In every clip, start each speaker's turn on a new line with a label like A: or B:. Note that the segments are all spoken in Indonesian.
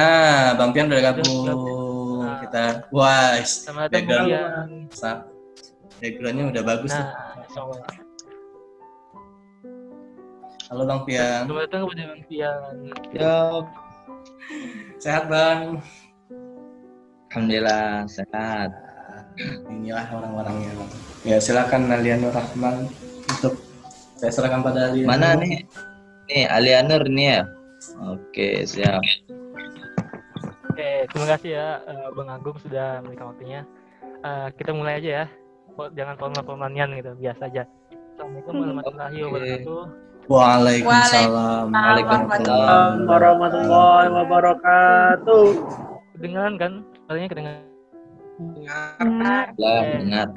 A: Nah, Bang Pian udah gabung.
B: Nah.
A: Kita, wah,
B: Selamat datang
A: background,
B: Bang Pian.
A: sa- backgroundnya udah bagus tuh.
B: Nah, Allah.
A: Halo Bang Pian,
B: Selamat datang kepada Bang Pian.
C: Ya,
A: sehat Bang?
C: alhamdulillah sehat.
A: Inilah orang-orangnya. Ya silakan Alianur Rahman untuk saya serahkan pada Alianur.
C: Mana nih? Nih Alianur nih ya. Oke, siap.
B: Oke, terima kasih ya eh, Bang Agung sudah memberikan waktunya. Eh, kita mulai aja ya. Jangan formal-formalnya gitu, biasa aja. Assalamualaikum warahmatullahi
C: Oke.
B: wabarakatuh.
A: Waalaikumsalam.
C: Waalaikumsalam.
D: warahmatullahi wabarakatuh.
B: Kedengaran kan? Suaranya kedengaran.
C: Lah, ingat.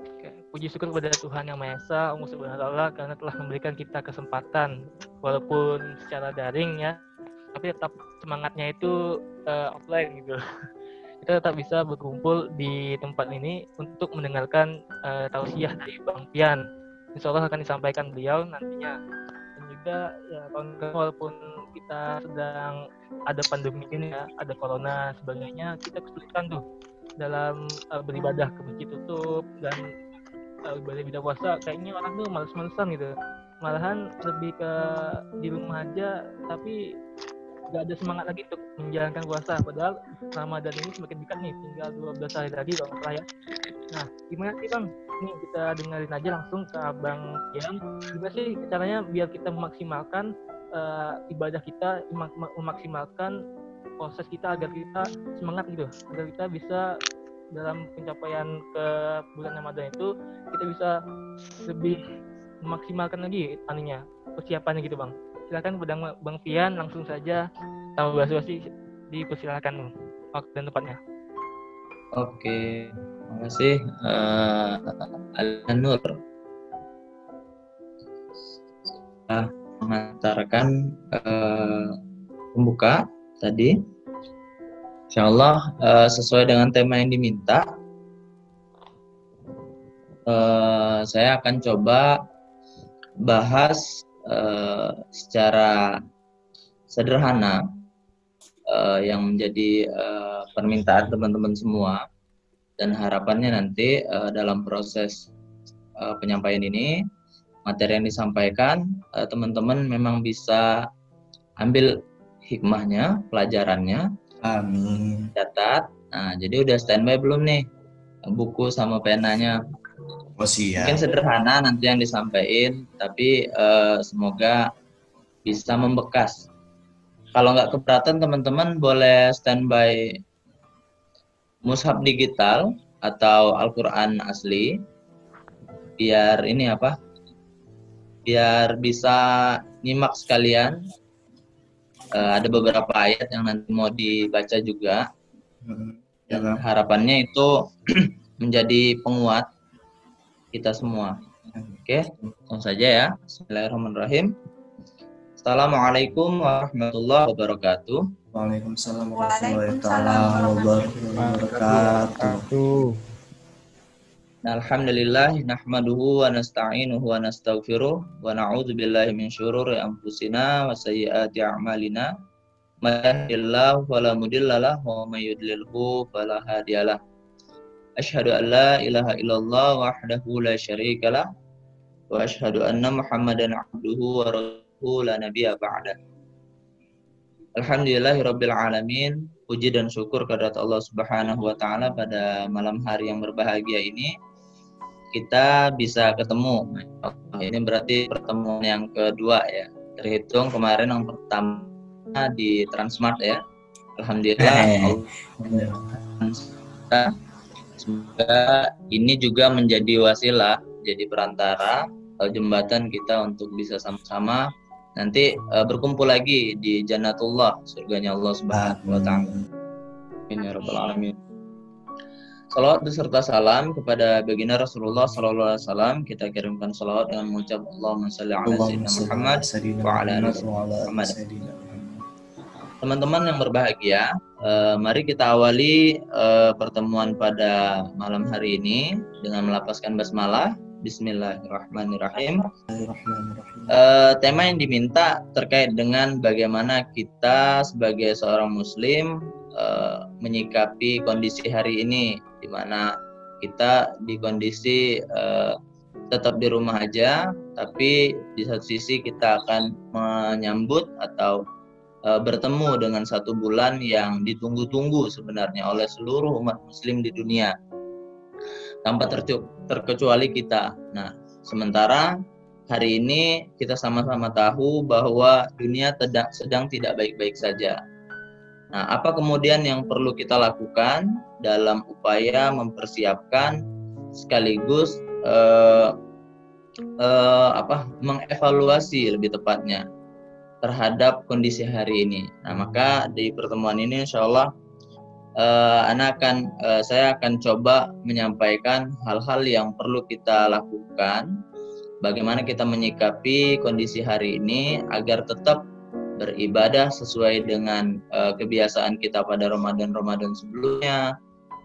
B: Oke, Puji syukur kepada Tuhan Yang Maha Esa, Allah Subhanahu wa taala karena telah memberikan kita kesempatan walaupun secara daring ya, tapi tetap semangatnya itu eh, offline gitu. Kita tetap bisa berkumpul di tempat ini untuk mendengarkan eh, tausiah dari Bang Pian. Insya Allah akan disampaikan beliau nantinya. Dan juga ya kawan-kawan, walaupun kita sedang ada pandemi ini ya, ada corona sebagainya, kita kesulitan tuh dalam eh, beribadah ke masjid tutup dan uh, ibadah ibadah puasa kayaknya orang tuh males-malesan gitu malahan lebih ke di rumah aja tapi gak ada semangat lagi untuk menjalankan puasa. Padahal Ramadan ini semakin dekat nih tinggal 12 hari lagi kalau nggak ya. Nah gimana sih bang? Nih kita dengerin aja langsung ke abang Yan gimana sih caranya biar kita memaksimalkan uh, ibadah kita memak- memaksimalkan proses kita agar kita semangat gitu. Agar kita bisa dalam pencapaian ke bulan Ramadan itu kita bisa lebih memaksimalkan lagi aninya persiapannya gitu bang silakan pedang bang Pian langsung saja tanpa basa-basi dipersilakan waktu dan tempatnya
C: Oke, terima kasih eh, Alianur. Telah mengantarkan eh, pembuka tadi. Insya Allah eh, sesuai dengan tema yang diminta, eh, saya akan coba bahas eh, secara sederhana eh, yang menjadi eh, permintaan teman-teman semua dan harapannya nanti eh, dalam proses eh, penyampaian ini materi yang disampaikan eh, teman-teman memang bisa ambil hikmahnya, pelajarannya,
A: Amin.
C: catat. Nah, jadi udah standby belum nih buku sama penanya?
A: Oh siap.
C: Mungkin sederhana nanti yang disampaikan, tapi eh, semoga bisa membekas. Kalau nggak keberatan teman-teman boleh standby mushaf digital atau Al-Quran asli, biar ini apa? Biar bisa nyimak sekalian. Eh, ada beberapa ayat yang nanti mau dibaca juga.
A: Hmm, Ya,
C: Dan harapannya itu menjadi penguat kita semua. Oke, langsung saja ya. Bismillahirrahmanirrahim. Assalamualaikum warahmatullahi wabarakatuh.
A: Waalaikumsalam warahmatullahi wabarakatuh.
C: Alhamdulillah nahmaduhu wa nasta'inuhu wa nastaghfiruh wa na'udzu billahi min syururi anfusina wa sayyiati a'malina. May yahdihillahu fala mudhillalah wa may yudlilhu fala hadiyalah. Asyhadu an la ilaha illallah wahdahu la syarikalah wa asyhadu anna Muhammadan abduhu wa rasuluhu la nabiyya ba'da. Alhamdulillahirabbil alamin. Puji dan syukur kehadirat Allah Subhanahu wa taala pada malam hari yang berbahagia ini kita bisa ketemu. Ini berarti pertemuan yang kedua ya. Terhitung kemarin yang pertama di Transmart ya. Alhamdulillah
A: Eh.
C: Semoga ini juga menjadi wasilah, jadi perantara atau jembatan kita untuk bisa sama-sama nanti eh, berkumpul lagi di Jannatullah, surganya Allah Subhanahu wa taala. Amin ya rabbal alamin. Salawat beserta salam kepada baginda Rasulullah sallallahu alaihi wasallam. Kita kirimkan salawat dengan mengucap Allahumma shalli ala sayyidina Muhammad wa ala ali Muhammad. Teman-teman yang berbahagia, eh, mari kita awali eh, pertemuan pada malam hari ini dengan melapaskan basmalah Bismillahirrahmanirrahim.
A: Bismillahirrahmanirrahim.
C: Eh, tema yang diminta terkait dengan bagaimana kita sebagai seorang muslim eh, menyikapi kondisi hari ini di mana kita di kondisi eh, tetap di rumah aja tapi di satu sisi kita akan menyambut atau eh, bertemu dengan satu bulan yang ditunggu-tunggu sebenarnya oleh seluruh umat muslim di dunia tanpa tercu- terkecuali kita. Nah, sementara hari ini kita sama-sama tahu bahwa dunia sedang tidak baik-baik saja. Nah, apa kemudian yang perlu kita lakukan dalam upaya mempersiapkan sekaligus eh, eh, apa mengevaluasi lebih tepatnya terhadap kondisi hari ini. Nah, maka di pertemuan ini insya Allah eh, anak akan eh, saya akan coba menyampaikan hal-hal yang perlu kita lakukan. Bagaimana kita menyikapi kondisi hari ini agar tetap beribadah sesuai dengan eh, kebiasaan kita pada Ramadan-Ramadan sebelumnya.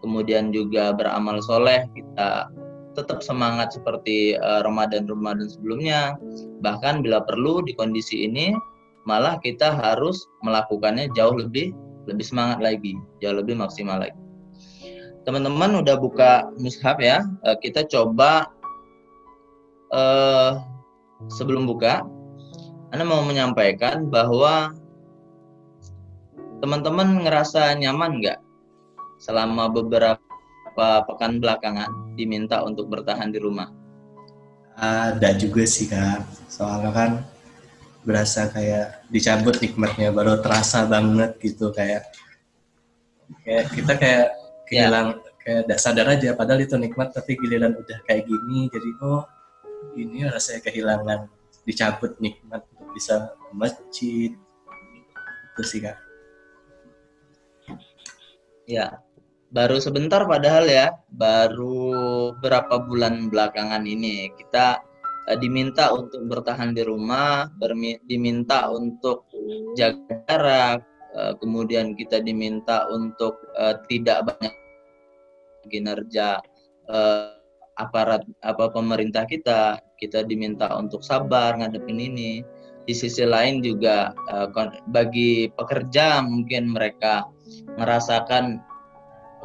C: Kemudian juga beramal soleh kita tetap semangat seperti eh, Ramadan-Ramadan sebelumnya. Bahkan bila perlu di kondisi ini malah kita harus melakukannya jauh lebih lebih semangat lagi, jauh lebih maksimal lagi. Teman-teman udah buka mushaf ya, eh, kita coba eh, sebelum buka, Anda mau menyampaikan bahwa teman-teman ngerasa nyaman nggak selama beberapa pekan belakangan diminta untuk bertahan di rumah?
A: Ada juga sih kak, soalnya kan berasa kayak dicabut nikmatnya baru terasa banget gitu kayak kayak kita kayak kehilang kayak tidak sadar aja padahal itu nikmat tapi giliran udah kayak gini jadi oh ini rasanya kehilangan dicabut nikmat untuk bisa masjid. Itu sih kak.
C: Ya, baru sebentar padahal ya, baru berapa bulan belakangan ini kita eh, diminta untuk bertahan di rumah, diminta untuk jaga jarak, eh, kemudian kita diminta untuk eh, tidak banyak kinerja aparat apa pemerintah kita, kita diminta untuk sabar ngadepin ini. Di sisi lain juga bagi pekerja mungkin mereka merasakan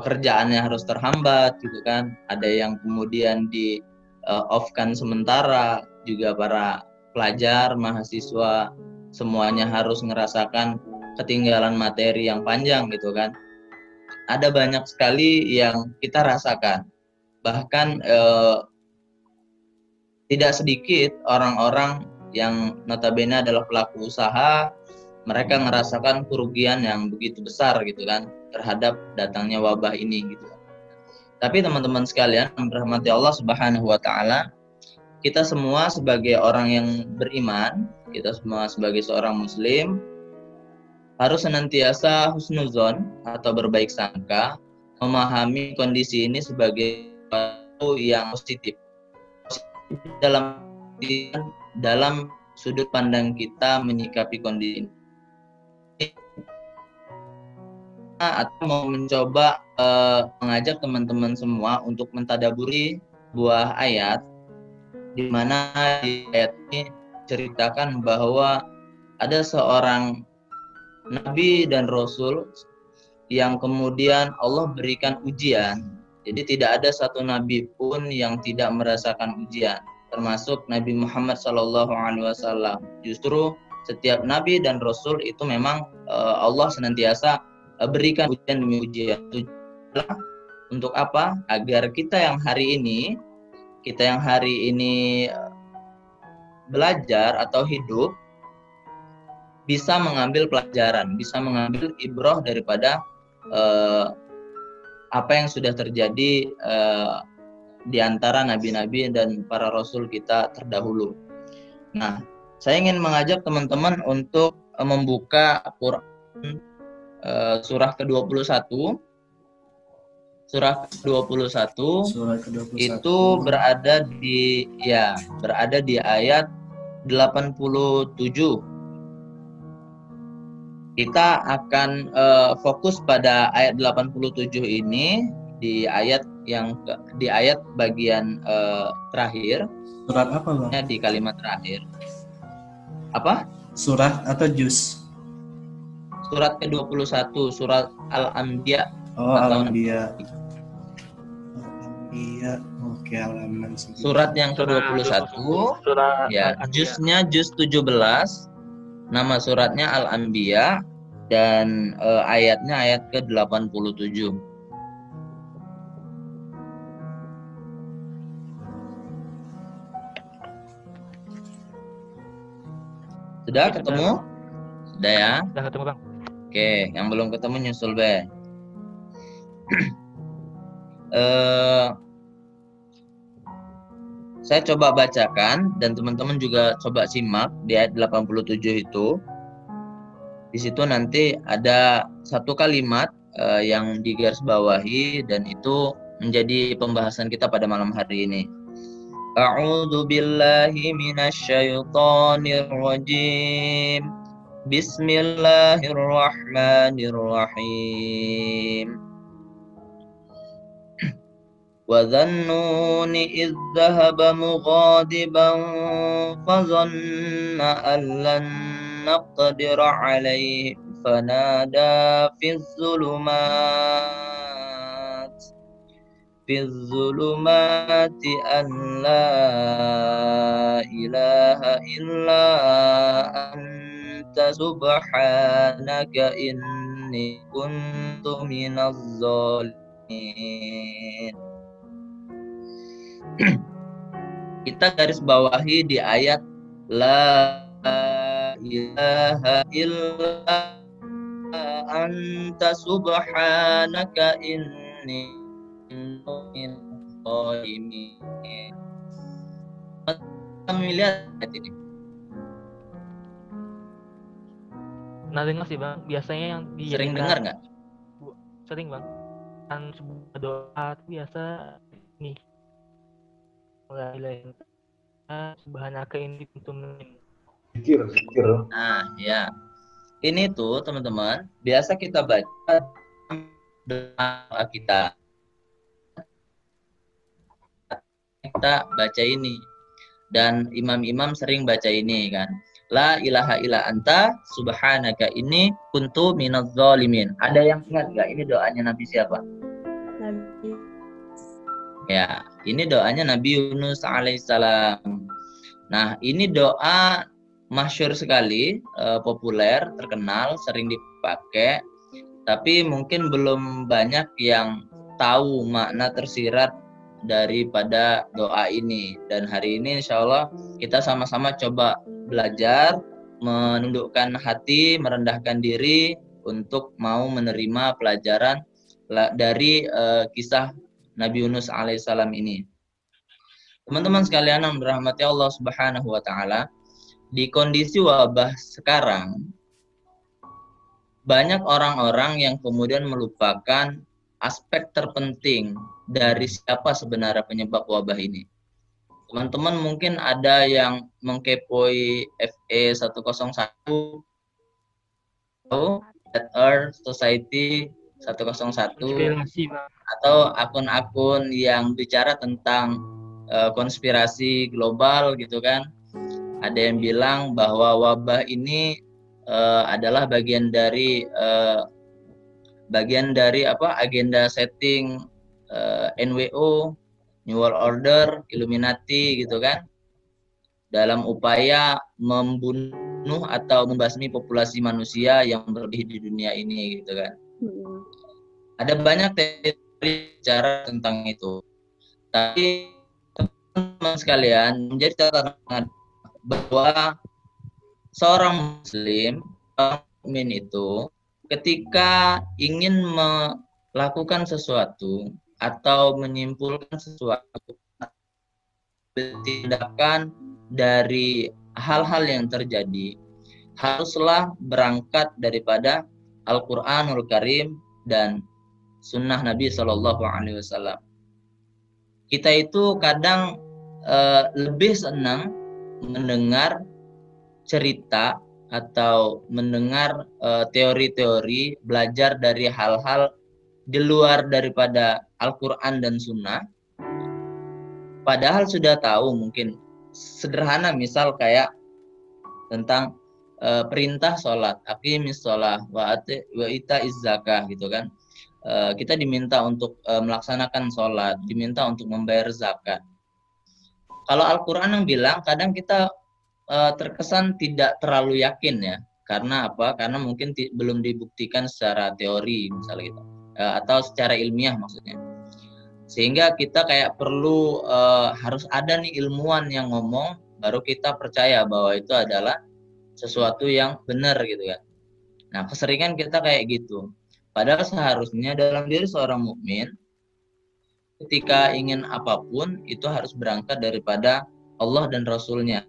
C: pekerjaannya harus terhambat gitu kan ada yang kemudian di uh, off-kan sementara juga para pelajar mahasiswa semuanya harus ngerasakan ketinggalan materi yang panjang gitu kan ada banyak sekali yang kita rasakan bahkan eh, tidak sedikit orang-orang yang notabene adalah pelaku usaha mereka merasakan kerugian yang begitu besar gitu kan terhadap datangnya wabah ini gitu. Tapi teman-teman sekalian yang dirahmati Allah Subhanahu wa taala, kita semua sebagai orang yang beriman, kita semua sebagai seorang muslim harus senantiasa husnuzon atau berbaik sangka, memahami kondisi ini sebagai sesuatu yang positif. Dalam dalam sudut pandang kita menyikapi kondisi ini atau mau mencoba eh, mengajak teman-teman semua untuk mentadaburi buah ayat di mana di ayat ini ceritakan bahwa ada seorang nabi dan rasul yang kemudian Allah berikan ujian. Jadi tidak ada satu nabi pun yang tidak merasakan ujian, termasuk Nabi Muhammad SAW. Justru setiap nabi dan rasul itu memang eh, Allah senantiasa berikan ujian demi ujian. Tujuanlah untuk apa? Agar kita yang hari ini, kita yang hari ini belajar atau hidup bisa mengambil pelajaran, bisa mengambil ibroh daripada eh, apa yang sudah terjadi eh, di antara nabi-nabi dan para rasul kita terdahulu. Nah, saya ingin mengajak teman-teman untuk eh, membuka Quran Uh, surah ke-21. Surah ke-21.
A: Surah ke-21.
C: Itu berada di ya berada di ayat 87 kita akan uh, fokus pada ayat 87 ini di ayat yang ke- di ayat bagian eh, terakhir.
A: Surat apa bang?
C: ya, di kalimat terakhir. Apa?
A: Surat atau juz?
C: Surat ke-21 surat Al-Anbiya
A: Oh Al-Anbiya. Al-Anbiya. Oke halaman segitu.
C: surat yang
B: Surah
C: ke-21
B: Surah
C: ya jusnya juz 17 nama suratnya Al-Anbiya dan eh, ayatnya ayat ke-87 sudah ketemu sudah ya
B: Udah ketemu bang.
C: Oke, yang belum ketemu nyusul be. eh saya coba bacakan dan teman-teman juga coba simak di ayat 87 itu. Di situ nanti ada satu kalimat eh, yang digarisbawahi dan itu menjadi pembahasan kita pada malam hari ini. A'udzu billahi minasyaitonir rajim. Bismillahirrahmanirrahim. وذنون إذ ذهب مغاضبا فظن أن لن نقدر عليه فنادى في الظلمات في الظلمات أن لا إله إلا أنت subhanaka inni kuntu minaz zalimin. Kita garis bawahi di ayat la ilaha illa anta subhanaka inni min zalimin. Melihat ini.
B: Nah dengar sih bang. Biasanya yang di
C: Sering dengar nggak?
B: Sering bang. Kan sebuah doa tuh biasa nih. La ilaha illallah, subhanaka inni kuntu minadh
E: Zikir, zikir.
C: Nah, ya. Ini tuh teman-teman, biasa kita baca doa kita. Kita baca ini. Dan imam-imam sering baca ini kan. La ilaha illa anta subhanaka ini kuntu minadz zalimin. Ada yang ingat nggak ini doanya Nabi siapa?
F: Nabi
C: Ya, ini doanya Nabi Yunus alaihissalam. Nah, ini doa masyur sekali, eh, populer, terkenal, sering dipakai, tapi mungkin belum banyak yang tahu makna tersirat daripada doa ini. Dan hari ini insya Allah kita sama-sama coba belajar, menundukkan hati, merendahkan diri untuk mau menerima pelajaran la- dari eh, kisah Nabi Yunus alaihissalam ini. Teman-teman sekalian yang dirahmati Allah Subhanahu wa taala, di kondisi wabah sekarang banyak orang-orang yang kemudian melupakan aspek terpenting dari siapa sebenarnya penyebab wabah ini. Teman-teman mungkin ada yang mengkepoi FE 101 Flat Earth Society 101
B: Inspirasi bang.
C: atau akun-akun yang bicara tentang eh, konspirasi global gitu kan. Ada yang bilang bahwa wabah ini eh, adalah bagian dari eh, bagian dari apa agenda setting eh, NWO, New World Order, Illuminati gitu kan. Dalam upaya membunuh atau membasmi populasi manusia yang berlebih di dunia ini gitu kan
F: Hmm.
C: ada banyak teori bicara tentang itu. Tapi teman-teman sekalian menjadi catatan bahwa seorang muslim, orang mukmin itu ketika ingin melakukan sesuatu atau menyimpulkan sesuatu tindakan dari hal-hal yang terjadi haruslah berangkat daripada Al-Quranul Karim dan Sunnah Nabi Shallallahu Alaihi Wasallam. Kita itu kadang eh, lebih senang mendengar cerita atau mendengar eh, teori-teori, belajar dari hal-hal di luar daripada Al-Quran dan Sunnah, padahal sudah tahu mungkin sederhana misal kayak tentang uh, perintah sholat, aqimis sholat, wa, wa ita zakah gitu kan. Uh, kita diminta untuk uh, melaksanakan sholat, diminta untuk membayar zakat. Kalau Al-Quran yang bilang, kadang kita uh, terkesan tidak terlalu yakin ya, karena apa? Karena mungkin belum dibuktikan secara teori misalnya gitu, uh, atau secara ilmiah maksudnya. Sehingga kita kayak perlu uh, harus ada nih ilmuwan yang ngomong baru kita percaya bahwa itu adalah sesuatu yang benar gitu kan nah keseringan kita kayak gitu. Padahal seharusnya dalam diri seorang mukmin ketika ingin apa pun itu harus berangkat daripada Allah dan Rasulnya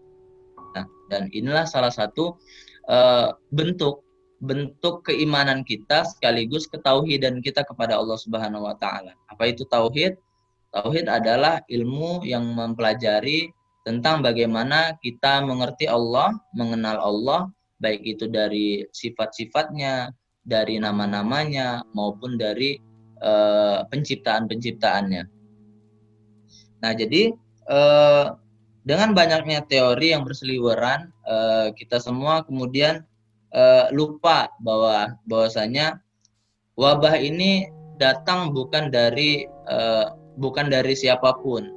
C: nah dan inilah salah satu uh, bentuk bentuk keimanan kita sekaligus ketauhidan kita kepada Allah Subhanahu wa taala. Apa itu tauhid? Tauhid adalah ilmu yang mempelajari tentang bagaimana kita mengerti Allah, mengenal Allah, baik itu dari sifat-sifatnya, dari nama-namanya maupun dari uh, penciptaan-penciptaannya. Nah, jadi uh, dengan banyaknya teori yang berseliweran, uh, kita semua kemudian uh, lupa bahwa bahwasanya wabah ini datang bukan dari uh, bukan dari siapa pun.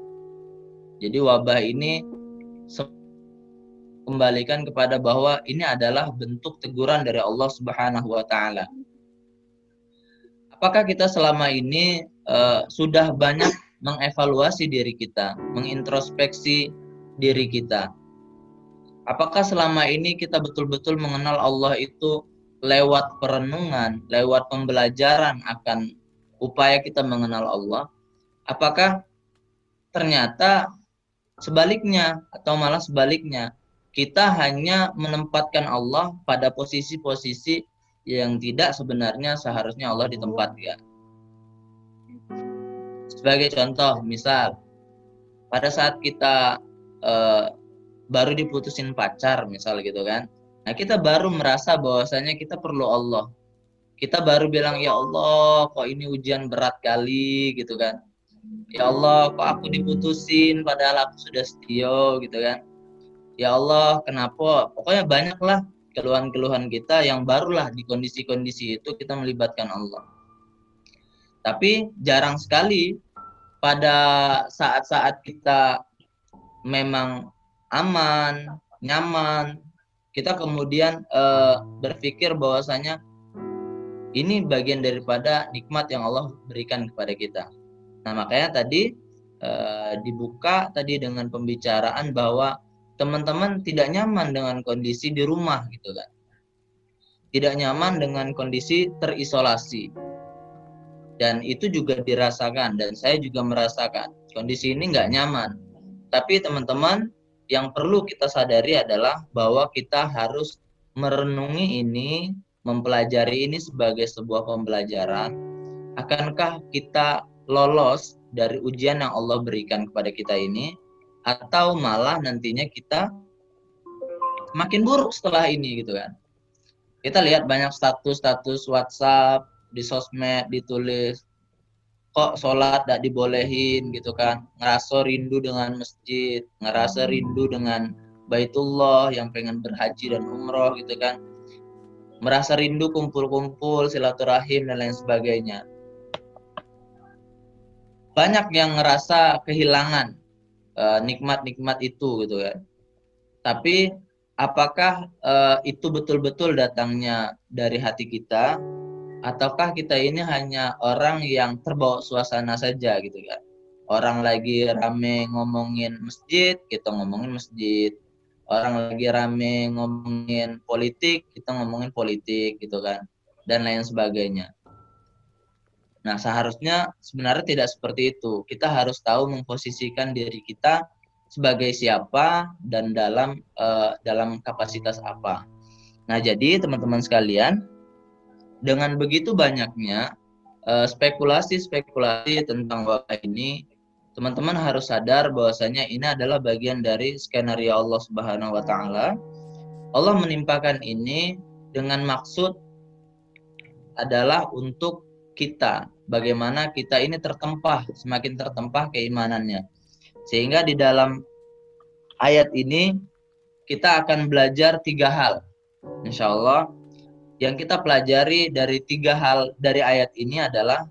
C: Jadi wabah ini kembalikan kepada bahwa ini adalah bentuk teguran dari Allah Subhanahu wa taala. Apakah kita selama ini uh, sudah banyak mengevaluasi diri kita, mengintrospeksi diri kita? Apakah selama ini kita betul-betul mengenal Allah itu lewat perenungan, lewat pembelajaran akan upaya kita mengenal Allah? Apakah ternyata sebaliknya atau malah sebaliknya kita hanya menempatkan Allah pada posisi-posisi yang tidak sebenarnya seharusnya Allah ditempatkan. Sebagai contoh, misal pada saat kita uh, baru diputusin pacar misal gitu kan. Nah kita baru merasa bahwasanya kita perlu Allah. Kita baru bilang ya Allah kok ini ujian berat kali gitu kan. Ya Allah kok aku diputusin padahal aku sudah setia gitu kan. Ya Allah kenapa? Pokoknya banyaklah keluhan-keluhan kita yang barulah di kondisi-kondisi itu kita melibatkan Allah. Tapi jarang sekali pada saat-saat kita memang aman, nyaman, kita kemudian uh, berpikir bahwasanya ini bagian daripada nikmat yang Allah berikan kepada kita. Nah, makanya tadi uh, dibuka tadi dengan pembicaraan bahwa teman-teman tidak nyaman dengan kondisi di rumah gitu kan. Tidak nyaman dengan kondisi terisolasi. Dan itu juga dirasakan dan saya juga merasakan kondisi ini nggak nyaman. Tapi teman-teman yang perlu kita sadari adalah bahwa kita harus merenungi ini, mempelajari ini sebagai sebuah pembelajaran. Akankah kita lolos dari ujian yang Allah berikan kepada kita ini, atau malah nantinya kita makin buruk setelah ini gitu kan? Kita lihat banyak status-status WhatsApp di sosmed ditulis kok sholat tidak dibolehin gitu kan. Ngerasa rindu dengan masjid ngerasa rindu dengan baitullah yang pengen berhaji dan umroh gitu kan. Merasa rindu kumpul-kumpul silaturahim dan lain sebagainya. Banyak yang ngerasa kehilangan uh, nikmat-nikmat itu gitu kan. Tapi apakah uh, itu betul-betul datangnya dari hati kita ataukah kita ini hanya orang yang terbawa suasana saja gitu kan? Orang lagi rame ngomongin masjid kita ngomongin masjid. Orang lagi rame ngomongin politik kita ngomongin politik gitu kan? Dan lain sebagainya. Nah seharusnya sebenarnya tidak seperti itu. Kita harus tahu memposisikan diri kita sebagai siapa dan dalam uh, dalam kapasitas apa. Nah jadi teman-teman sekalian dengan begitu banyaknya eh, spekulasi-spekulasi uh, tentang wabah ini, teman-teman harus sadar bahwasanya ini adalah bagian dari skenario Allah Subhanahu wa taala. Allah menimpakan ini dengan maksud adalah untuk kita, bagaimana kita ini tertempah, semakin tertempah keimanannya. Sehingga di dalam ayat ini kita akan belajar tiga hal. Insya Allah yang kita pelajari dari tiga hal dari ayat ini adalah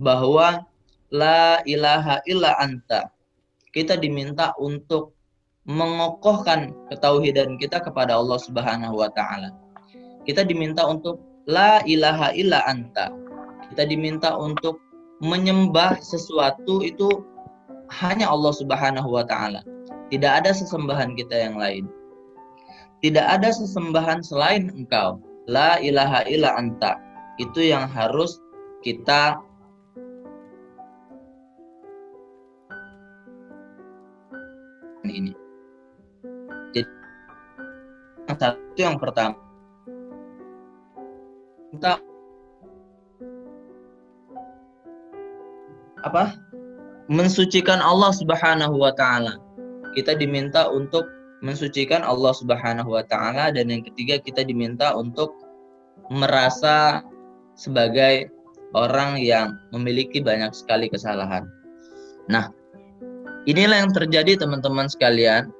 C: bahwa la ilaha illa anta. Kita diminta untuk mengokohkan ketauhidan kita kepada Allah Subhanahu wa taala. Kita diminta untuk la ilaha illa anta. Kita diminta untuk menyembah sesuatu itu hanya Allah Subhanahu wa taala. Tidak ada sesembahan kita yang lain. Tidak ada sesembahan selain Engkau. La ilaha illa anta. Itu yang harus kita ini. Jadi yang satu yang pertama kita apa? Mensucikan Allah Subhanahu wa taala. Kita diminta untuk mensucikan Allah Subhanahu wa taala dan yang ketiga kita diminta untuk merasa sebagai orang yang memiliki banyak sekali kesalahan. Nah, inilah yang terjadi teman-teman sekalian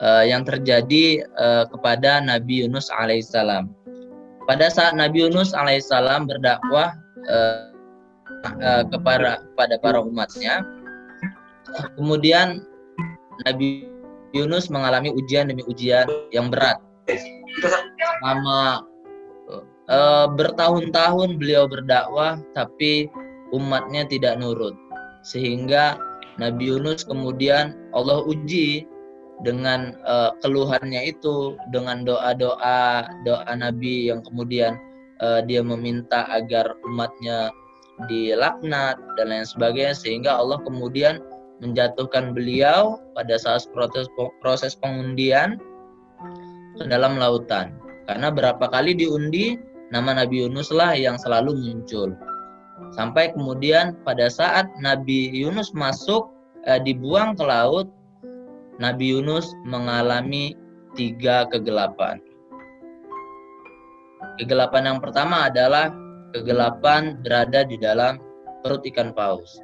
C: uh, yang terjadi uh, kepada Nabi Yunus alaihissalam. Pada saat Nabi Yunus alaihissalam berdakwah uh, uh, kepada pada para umatnya, kemudian Nabi Yunus mengalami ujian demi ujian yang berat. Selama uh, bertahun-tahun beliau berdakwah, tapi umatnya tidak nurut. Sehingga Nabi Yunus kemudian Allah uji dengan uh, keluhannya itu, dengan doa-doa doa Nabi yang kemudian uh, dia meminta agar umatnya dilaknat dan lain sebagainya sehingga Allah kemudian menjatuhkan beliau pada saat proses proses pengundian ke dalam lautan. Karena berapa kali diundi nama Nabi Yunus lah yang selalu muncul. Sampai kemudian pada saat Nabi Yunus masuk eh, dibuang ke laut, Nabi Yunus mengalami tiga kegelapan. Kegelapan yang pertama adalah kegelapan berada di dalam perut ikan paus.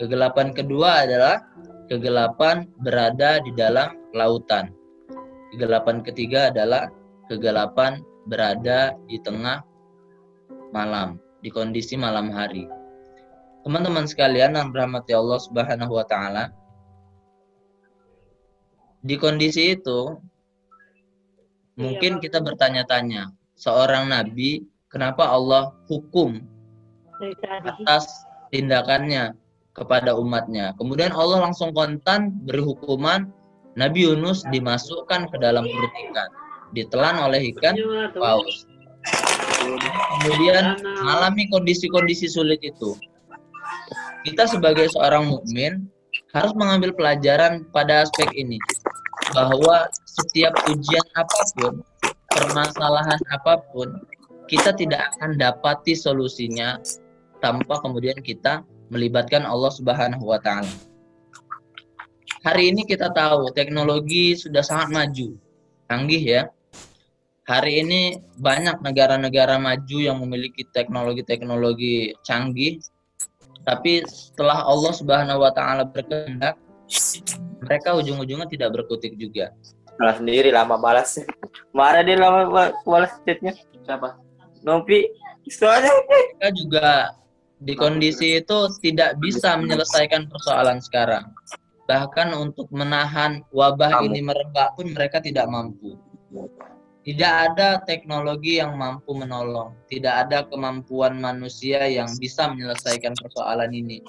C: Kegelapan kedua adalah kegelapan berada di dalam lautan. Kegelapan ketiga adalah kegelapan berada di tengah malam, di kondisi malam hari. Teman-teman sekalian yang berahmati Allah Subhanahu wa taala, di kondisi itu mungkin iya, kita bertanya-tanya, seorang nabi kenapa Allah hukum atas tindakannya kepada umatnya. Kemudian Allah langsung kontan beri hukuman Nabi Yunus dimasukkan ke dalam perut ikan, ditelan oleh ikan paus. Kemudian mengalami kondisi-kondisi sulit itu. Kita sebagai seorang mukmin harus mengambil pelajaran pada aspek ini bahwa setiap ujian apa pun, permasalahan apa pun, kita tidak akan dapati solusinya tanpa kemudian kita melibatkan Allah Subhanahu wa taala. Hari ini kita tahu teknologi sudah sangat maju, canggih ya. Hari ini banyak negara-negara maju yang memiliki teknologi-teknologi canggih, tapi setelah Allah Subhanahu wa taala berkehendak, mereka ujung-ujungnya tidak berkutik juga.
E: Malah sendiri lama balas. Marah dia lama balas chatnya. Siapa? Nopi. Soalnya
C: kita juga di kondisi itu tidak bisa menyelesaikan persoalan sekarang. Bahkan untuk menahan wabah ini merebak pun mereka tidak mampu. Tidak ada teknologi yang mampu menolong. Tidak ada kemampuan manusia yang bisa menyelesaikan persoalan ini.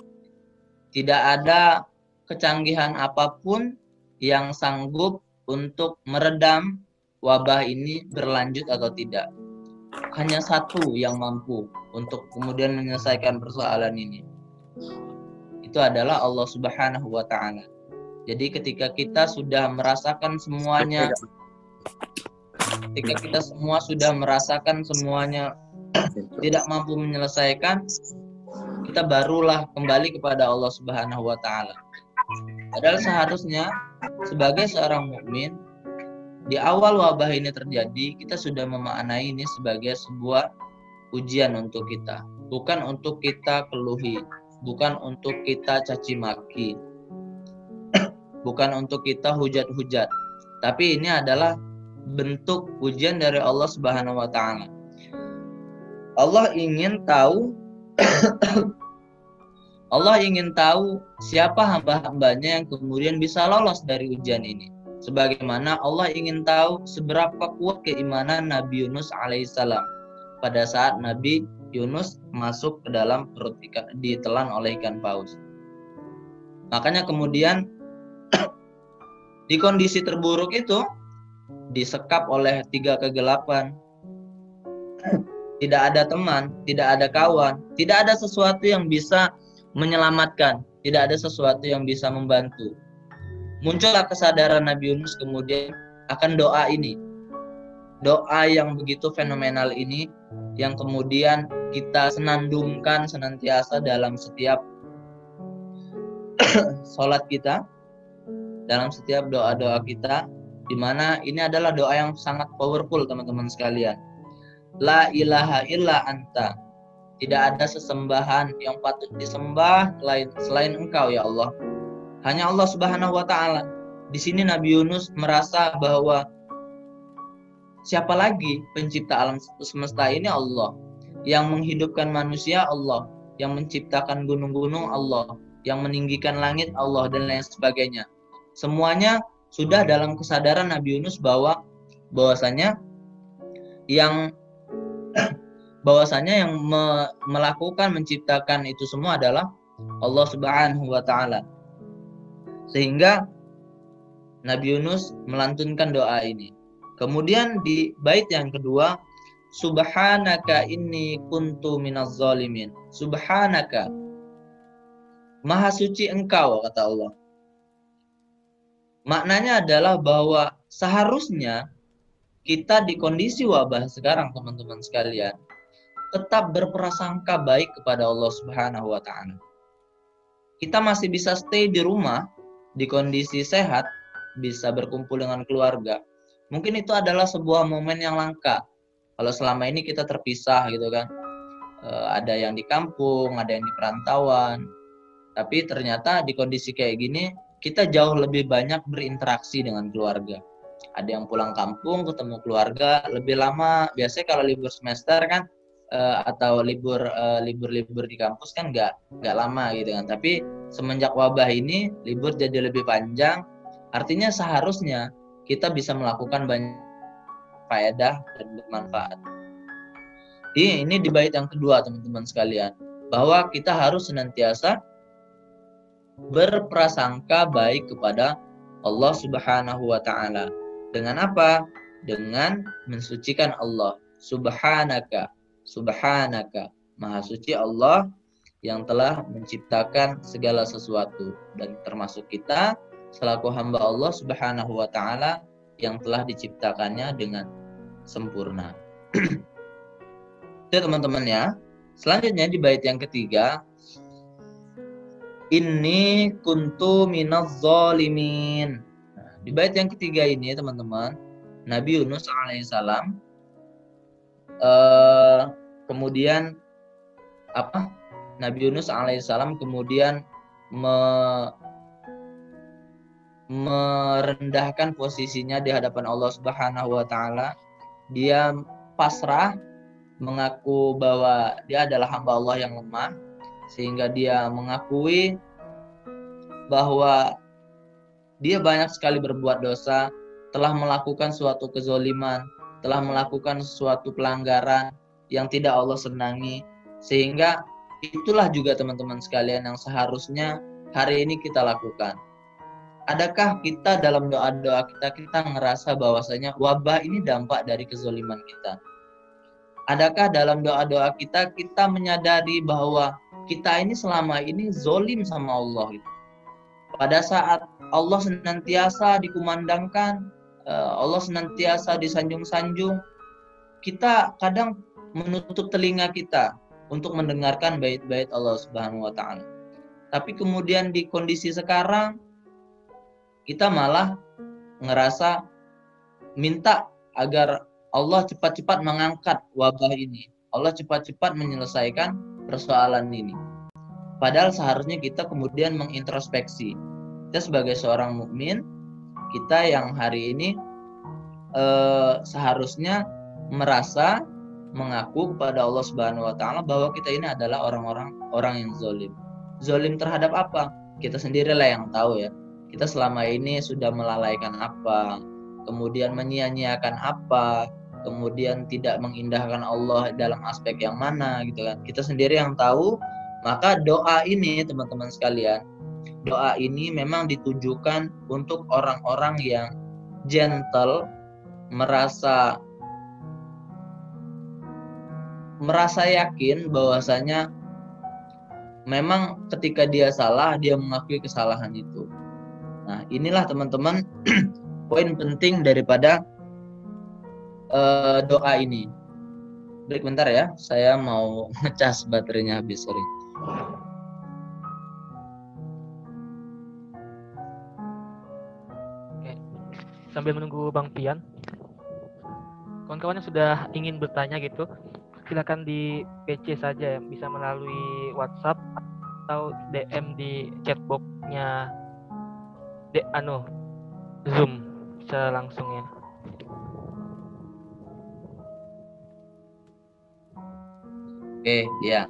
C: Tidak ada kecanggihan apa pun yang sanggup untuk meredam wabah ini berlanjut atau tidak hanya satu yang mampu untuk kemudian menyelesaikan persoalan ini. Itu adalah Allah Subhanahu wa taala. Jadi ketika kita sudah merasakan semuanya ketika kita semua sudah merasakan semuanya tidak mampu menyelesaikan, kita barulah kembali kepada Allah Subhanahu wa taala. Padahal seharusnya sebagai seorang mukmin di awal wabah ini terjadi, kita sudah memaknai ini sebagai sebuah ujian untuk kita. bukan untuk kita keluhi, bukan untuk kita caci maki, bukan untuk kita hujat-hujat, tapi ini adalah bentuk ujian dari Allah Subhanahu wa taala. Allah ingin tahu Allah ingin tahu siapa hamba-hambanya yang kemudian bisa lolos dari ujian ini. Sebagaimana Allah ingin tahu seberapa kuat keimanan Nabi Yunus alaihissalam pada saat Nabi Yunus masuk ke dalam perut ikan, ditelan oleh ikan paus. Makanya kemudian di kondisi terburuk itu disekap oleh tiga kegelapan. Tidak ada teman, tidak ada kawan, tidak ada sesuatu yang bisa menyelamatkan, tidak ada sesuatu yang bisa membantu. Muncullah kesadaran Nabi Yunus kemudian akan doa ini. Doa yang begitu fenomenal ini yang kemudian kita senandungkan senantiasa dalam setiap sholat kita, dalam setiap doa-doa kita, di mana ini adalah doa yang sangat powerful teman-teman sekalian. La ilaha illa anta. Tidak ada sesembahan yang patut disembah selain, selain engkau ya Allah. Hanya Allah subhanahu wa ta'ala. Di sini Nabi Yunus merasa bahwa siapa lagi pencipta alam semesta ini? Allah. Yang menghidupkan manusia? Allah. Yang menciptakan gunung-gunung? Allah. Yang meninggikan langit? Allah dan lain sebagainya. Semuanya sudah dalam kesadaran Nabi Yunus bahwa bahwasanya yang bahwasanya yang me, melakukan menciptakan itu semua adalah Allah Subhanahu wa taala. Sehingga Nabi Yunus melantunkan doa ini Kemudian di bait yang kedua, Subhanaka inni kuntu minaz zalimin. Subhanaka. Maha suci engkau, kata Allah. Maknanya adalah bahwa seharusnya kita di kondisi wabah sekarang, teman-teman sekalian, tetap berprasangka baik kepada Allah Subhanahu wa taala. Kita masih bisa stay di rumah di kondisi sehat, bisa berkumpul dengan keluarga, mungkin itu adalah sebuah momen yang langka. Kalau selama ini kita terpisah gitu kan. E, ada yang di kampung ada yang di perantauan. Tapi ternyata di kondisi kayak gini kita jauh lebih banyak berinteraksi dengan keluarga. Ada yang pulang kampung ketemu keluarga lebih lama. Biasanya kalau libur semester kan e, atau libur e, libur-libur di kampus kan nggak nggak lama gitu kan. Tapi semenjak wabah ini libur jadi lebih panjang. Artinya seharusnya kita bisa melakukan banyak faedah dan bermanfaat. Jadi ini di bait yang kedua teman-teman sekalian, bahwa kita harus senantiasa berprasangka baik kepada Allah Subhanahu wa taala. Dengan apa? Dengan mensucikan Allah. Subhanaka, subhanaka. Maha suci Allah yang telah menciptakan segala sesuatu dan termasuk kita selaku hamba Allah Subhanahu wa taala yang telah diciptakannya dengan sempurna. Itu teman-teman ya. Selanjutnya di bait yang ketiga ini kuntu minaz zalimin. Nah, di bait yang ketiga ini teman-teman, Nabi Yunus alaihissalam eh, kemudian apa? Nabi Yunus alaihissalam kemudian me, merendahkan posisinya di hadapan Allah Subhanahu wa taala. Dia pasrah mengaku bahwa dia adalah hamba Allah yang lemah sehingga dia mengakui bahwa dia banyak sekali berbuat dosa, telah melakukan suatu kezoliman, telah melakukan suatu pelanggaran yang tidak Allah senangi sehingga itulah juga teman-teman sekalian yang seharusnya hari ini kita lakukan adakah kita dalam doa-doa kita kita ngerasa bahwasanya wabah ini dampak dari kezoliman kita? Adakah dalam doa-doa kita kita menyadari bahwa kita ini selama ini zolim sama Allah? Pada saat Allah senantiasa dikumandangkan, eh, Allah senantiasa disanjung-sanjung, kita kadang menutup telinga kita untuk mendengarkan bait-bait Allah Subhanahu wa taala. Tapi kemudian di kondisi sekarang kita malah ngerasa minta agar Allah cepat-cepat mengangkat wabah ini. Allah cepat-cepat menyelesaikan persoalan ini. Padahal seharusnya kita kemudian mengintrospeksi. Kita sebagai seorang mukmin, kita yang hari ini eh, seharusnya merasa mengaku kepada Allah Subhanahu wa taala bahwa kita ini adalah orang-orang orang yang zolim. Zolim terhadap apa? Kita sendirilah yang tahu ya. Kita selama ini sudah melalaikan apa, kemudian menyia-nyiakan apa, kemudian tidak mengindahkan Allah dalam aspek yang mana gitu kan. Kita sendiri yang tahu, maka doa ini teman-teman sekalian, doa ini memang ditujukan untuk orang-orang yang gentle, merasa merasa yakin bahwasanya memang ketika dia salah dia mengakui kesalahan itu. Nah, inilah teman-teman poin penting daripada uh, doa ini. Break bentar ya, saya mau ngecas baterainya habis, sorry.
B: Sambil menunggu Bang Pian, kawan-kawan yang sudah ingin bertanya gitu, silakan di PC saja ya, bisa melalui WhatsApp atau DM di chatboxnya de anu Zoom secara langsung ya.
C: Oke, ya.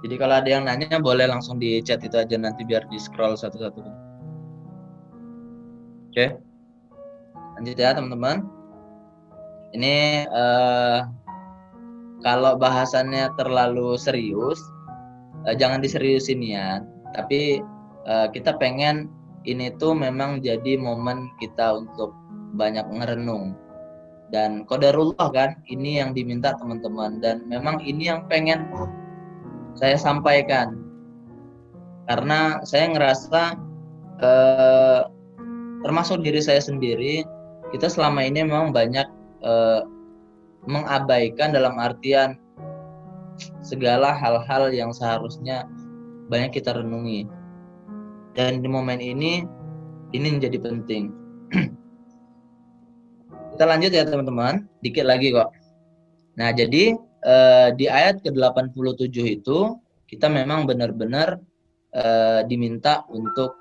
C: Jadi kalau ada yang nanya boleh langsung di chat itu aja nanti biar di scroll satu-satu. Oke. Lanjut ya teman-teman. Ini uh, kalau bahasannya terlalu serius uh, jangan diseriusin ya tapi uh, kita pengen ini tuh memang jadi momen kita untuk banyak ngerenung dan kodarullah kan ini yang diminta teman-teman. Dan memang ini yang pengen saya sampaikan. Karena saya ngerasa eh, termasuk diri saya sendiri kita selama ini memang banyak eh, mengabaikan dalam artian segala hal-hal yang seharusnya banyak kita renungi. Dan di momen ini ini menjadi penting. kita lanjut ya teman-teman, dikit lagi kok. Nah, jadi eh, di ayat ke-87 itu kita memang benar-benar eh, diminta untuk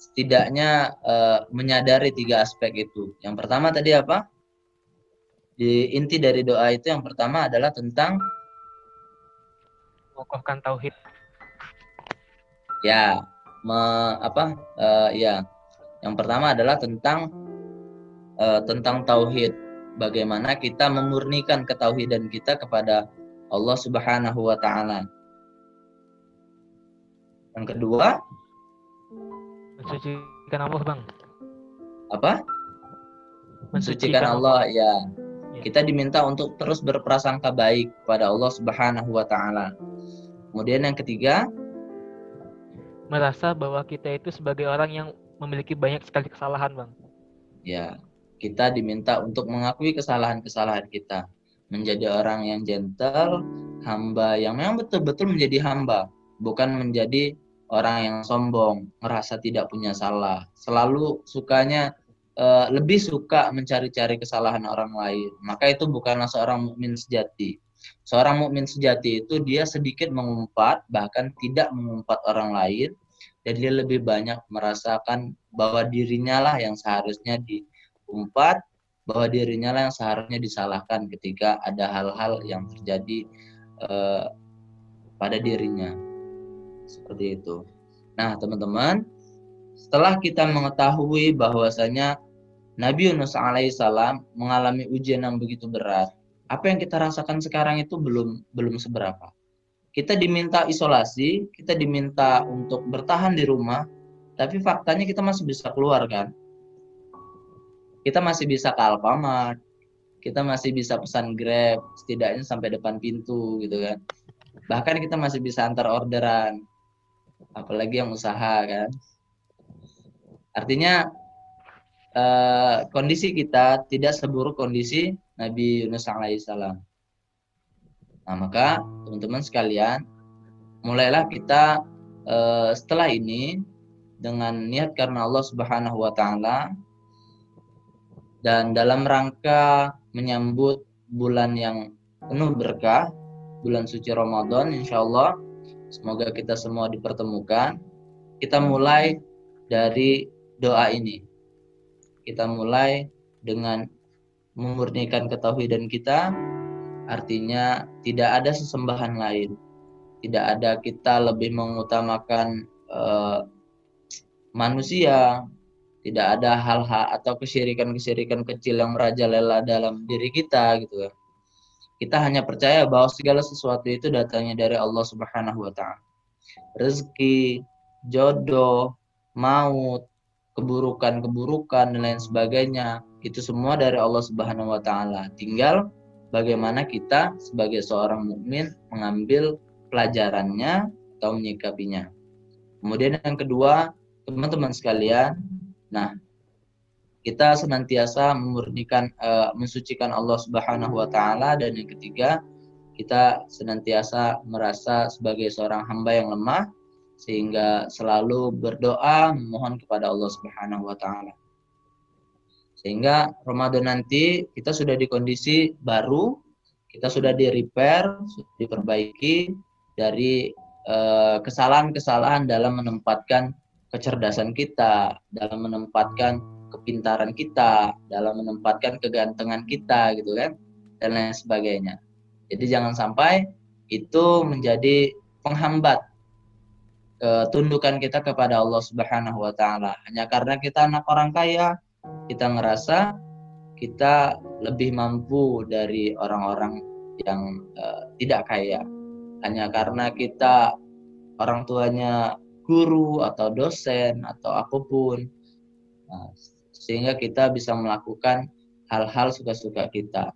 C: setidaknya eh, menyadari tiga aspek itu. Yang pertama tadi apa? di inti dari doa itu yang pertama adalah tentang
B: mengokohkan tauhid.
C: Ya, me, apa? Uh, ya, yang pertama adalah tentang uh, tentang tauhid. Bagaimana kita memurnikan ketauhidan kita kepada Allah Subhanahu wa taala. Yang kedua,
B: mensucikan Allah, Bang.
C: Apa? Mensucikan Allah, ya kita diminta untuk terus berprasangka baik pada Allah Subhanahu wa taala. Kemudian yang ketiga,
B: merasa bahwa kita itu sebagai orang yang memiliki banyak sekali kesalahan, Bang.
C: Ya, kita diminta untuk mengakui kesalahan-kesalahan kita, menjadi orang yang gentle, hamba yang memang betul-betul menjadi hamba, bukan menjadi orang yang sombong, merasa tidak punya salah, selalu sukanya uh, lebih suka mencari-cari kesalahan orang lain, maka itu bukanlah seorang mukmin sejati. Seorang mukmin sejati itu dia sedikit mengumpat, bahkan tidak mengumpat orang lain, dan dia lebih banyak merasakan bahwa dirinya lah yang seharusnya diumpat, bahwa dirinya lah yang seharusnya disalahkan ketika ada hal-hal yang terjadi uh, pada dirinya. Seperti itu. Nah, teman-teman, setelah kita mengetahui bahwasanya Nabi Yunus alaihissalam mengalami ujian yang begitu berat. Apa yang kita rasakan sekarang itu belum belum seberapa. Kita diminta isolasi, kita diminta untuk bertahan di rumah, tapi faktanya kita masih bisa keluar kan? Kita masih bisa ke Alfamart, kita masih bisa pesan Grab, setidaknya sampai depan pintu gitu kan. Bahkan kita masih bisa antar orderan, apalagi yang usaha kan. Artinya uh, kondisi kita tidak seburuk kondisi Nabi Yunus alaihissalam. Nah, maka teman-teman sekalian, mulailah kita uh, setelah ini dengan niat karena Allah Subhanahu wa taala dan dalam rangka menyambut bulan yang penuh berkah, bulan suci Ramadan insya Allah semoga kita semua dipertemukan kita mulai dari doa ini kita mulai dengan memurnikan ketauhidan kita artinya tidak ada sesembahan lain tidak ada kita lebih mengutamakan uh, manusia tidak ada hal-hal atau kesyirikan-kesyirikan kecil yang merajalela dalam diri kita gitu kan. Kita hanya percaya bahwa segala sesuatu itu datangnya dari Allah Subhanahu wa taala. Rezeki, jodoh, maut, keburukan-keburukan dan lain sebagainya itu semua dari Allah Subhanahu wa taala. Tinggal bagaimana kita sebagai seorang mukmin mengambil pelajarannya atau menyikapinya. Kemudian yang kedua, teman-teman sekalian, Nah, kita senantiasa memurnikan uh, mensucikan Allah Subhanahu wa taala dan yang ketiga kita senantiasa merasa sebagai seorang hamba yang lemah sehingga selalu berdoa memohon kepada Allah Subhanahu wa taala. Sehingga Ramadan nanti kita sudah di kondisi baru, kita sudah di repair, sudah diperbaiki dari eh, kesalahan-kesalahan dalam menempatkan kecerdasan kita, dalam menempatkan kepintaran kita, dalam menempatkan kegantengan kita gitu kan dan lain sebagainya. Jadi jangan sampai itu menjadi penghambat ketundukan kita kepada Allah Subhanahu wa taala. Hanya karena kita anak orang kaya, kita ngerasa kita lebih mampu dari orang-orang yang uh, tidak kaya. Hanya karena kita orang tuanya guru atau dosen atau apa pun nah, sehingga kita bisa melakukan hal-hal suka-suka kita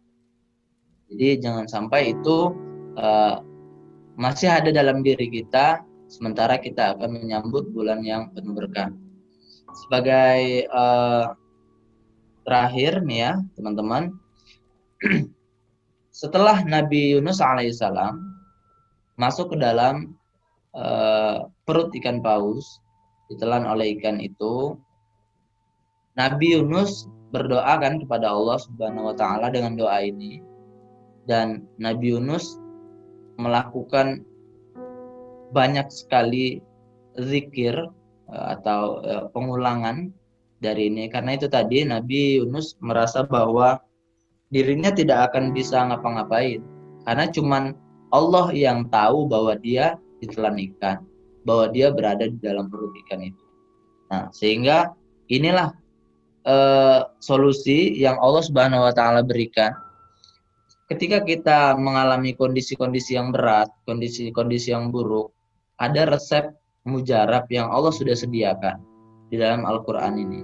C: jadi jangan sampai itu uh, masih ada dalam diri kita sementara kita akan menyambut bulan yang penuh berkah sebagai uh, terakhir nih ya teman-teman. Setelah Nabi Yunus alaihissalam masuk ke dalam uh, perut ikan paus ditelan oleh ikan itu Nabi Yunus berdoa kan kepada Allah Subhanahu wa taala dengan doa ini. Dan Nabi Yunus melakukan banyak sekali zikir eh, atau eh, pengulangan dari ini karena itu tadi Nabi Yunus merasa bahwa dirinya tidak akan bisa ngapa-ngapain karena cuman Allah yang tahu bahwa dia ditelan ikan, bahwa dia berada di dalam perut ikan itu. Nah, sehingga inilah uh, solusi yang Allah Subhanahu wa taala berikan. Ketika kita mengalami kondisi-kondisi yang berat, kondisi-kondisi yang buruk, ada resep mujarab yang Allah sudah sediakan di dalam Al-Qur'an ini.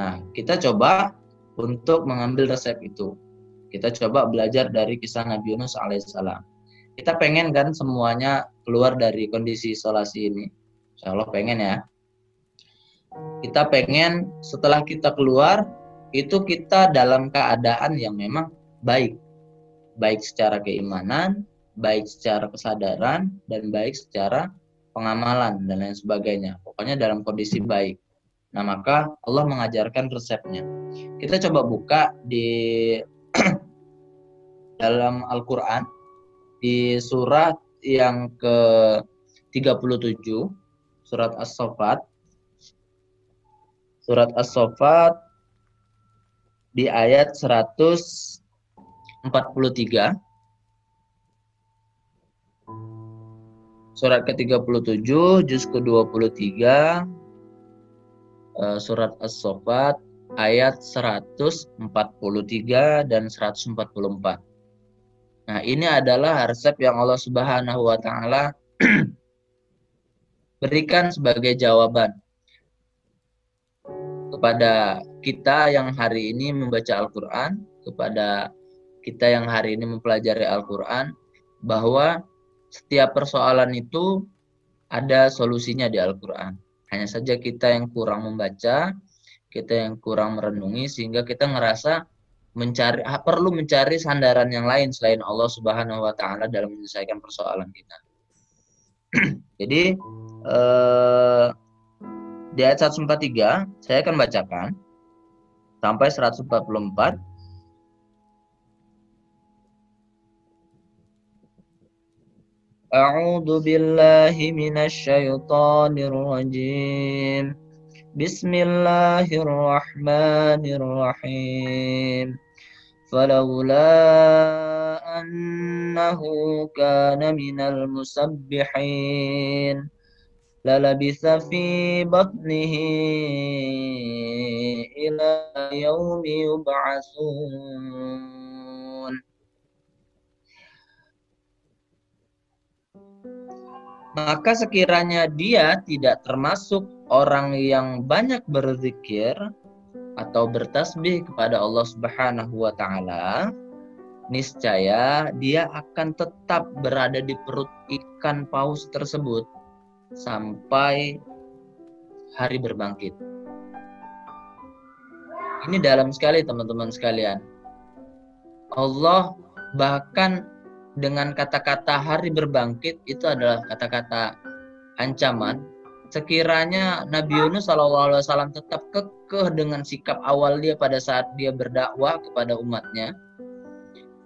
C: Nah, kita coba untuk mengambil resep itu. Kita coba belajar dari kisah Nabi Yunus alaihissalam kita pengen kan semuanya keluar dari kondisi isolasi ini. Insya Allah pengen ya. Kita pengen setelah kita keluar itu kita dalam keadaan yang memang baik. Baik secara keimanan, baik secara kesadaran, dan baik secara pengamalan dan lain sebagainya. Pokoknya dalam kondisi baik. Nah, maka Allah mengajarkan resepnya. Kita coba buka di dalam Al-Qur'an di surat yang ke 37 surat As-Saffat surat As-Saffat di ayat 143 surat ke-37 juz ke-23 eh, surat As-Saffat ayat 143 dan 144 Nah, ini adalah resep yang Allah Subhanahu wa taala berikan sebagai jawaban kepada kita yang hari ini membaca Al-Qur'an, kepada kita yang hari ini mempelajari Al-Qur'an bahwa setiap persoalan itu ada solusinya di Al-Qur'an. Hanya saja kita yang kurang membaca, kita yang kurang merenungi sehingga kita ngerasa mencari perlu mencari sandaran yang lain selain Allah Subhanahu wa taala dalam menyelesaikan persoalan kita. Jadi eh, di ayat 143 saya akan bacakan sampai 144 أعوذ بالله من الشيطان الرجيم. بسم الله الرحمن الرحيم. فلولا أنه كان من المسبحين للبث في بطنه إلى يوم يبعثون. Maka sekiranya dia tidak termasuk orang yang banyak berzikir atau bertasbih kepada Allah Subhanahu wa taala, niscaya dia akan tetap berada di perut ikan paus tersebut sampai hari berbangkit. Ini dalam sekali teman-teman sekalian. Allah bahkan dengan kata-kata hari berbangkit itu adalah kata-kata ancaman. Sekiranya Nabi Yunus SAW tetap kekeh dengan sikap awal dia pada saat dia berdakwah kepada umatnya,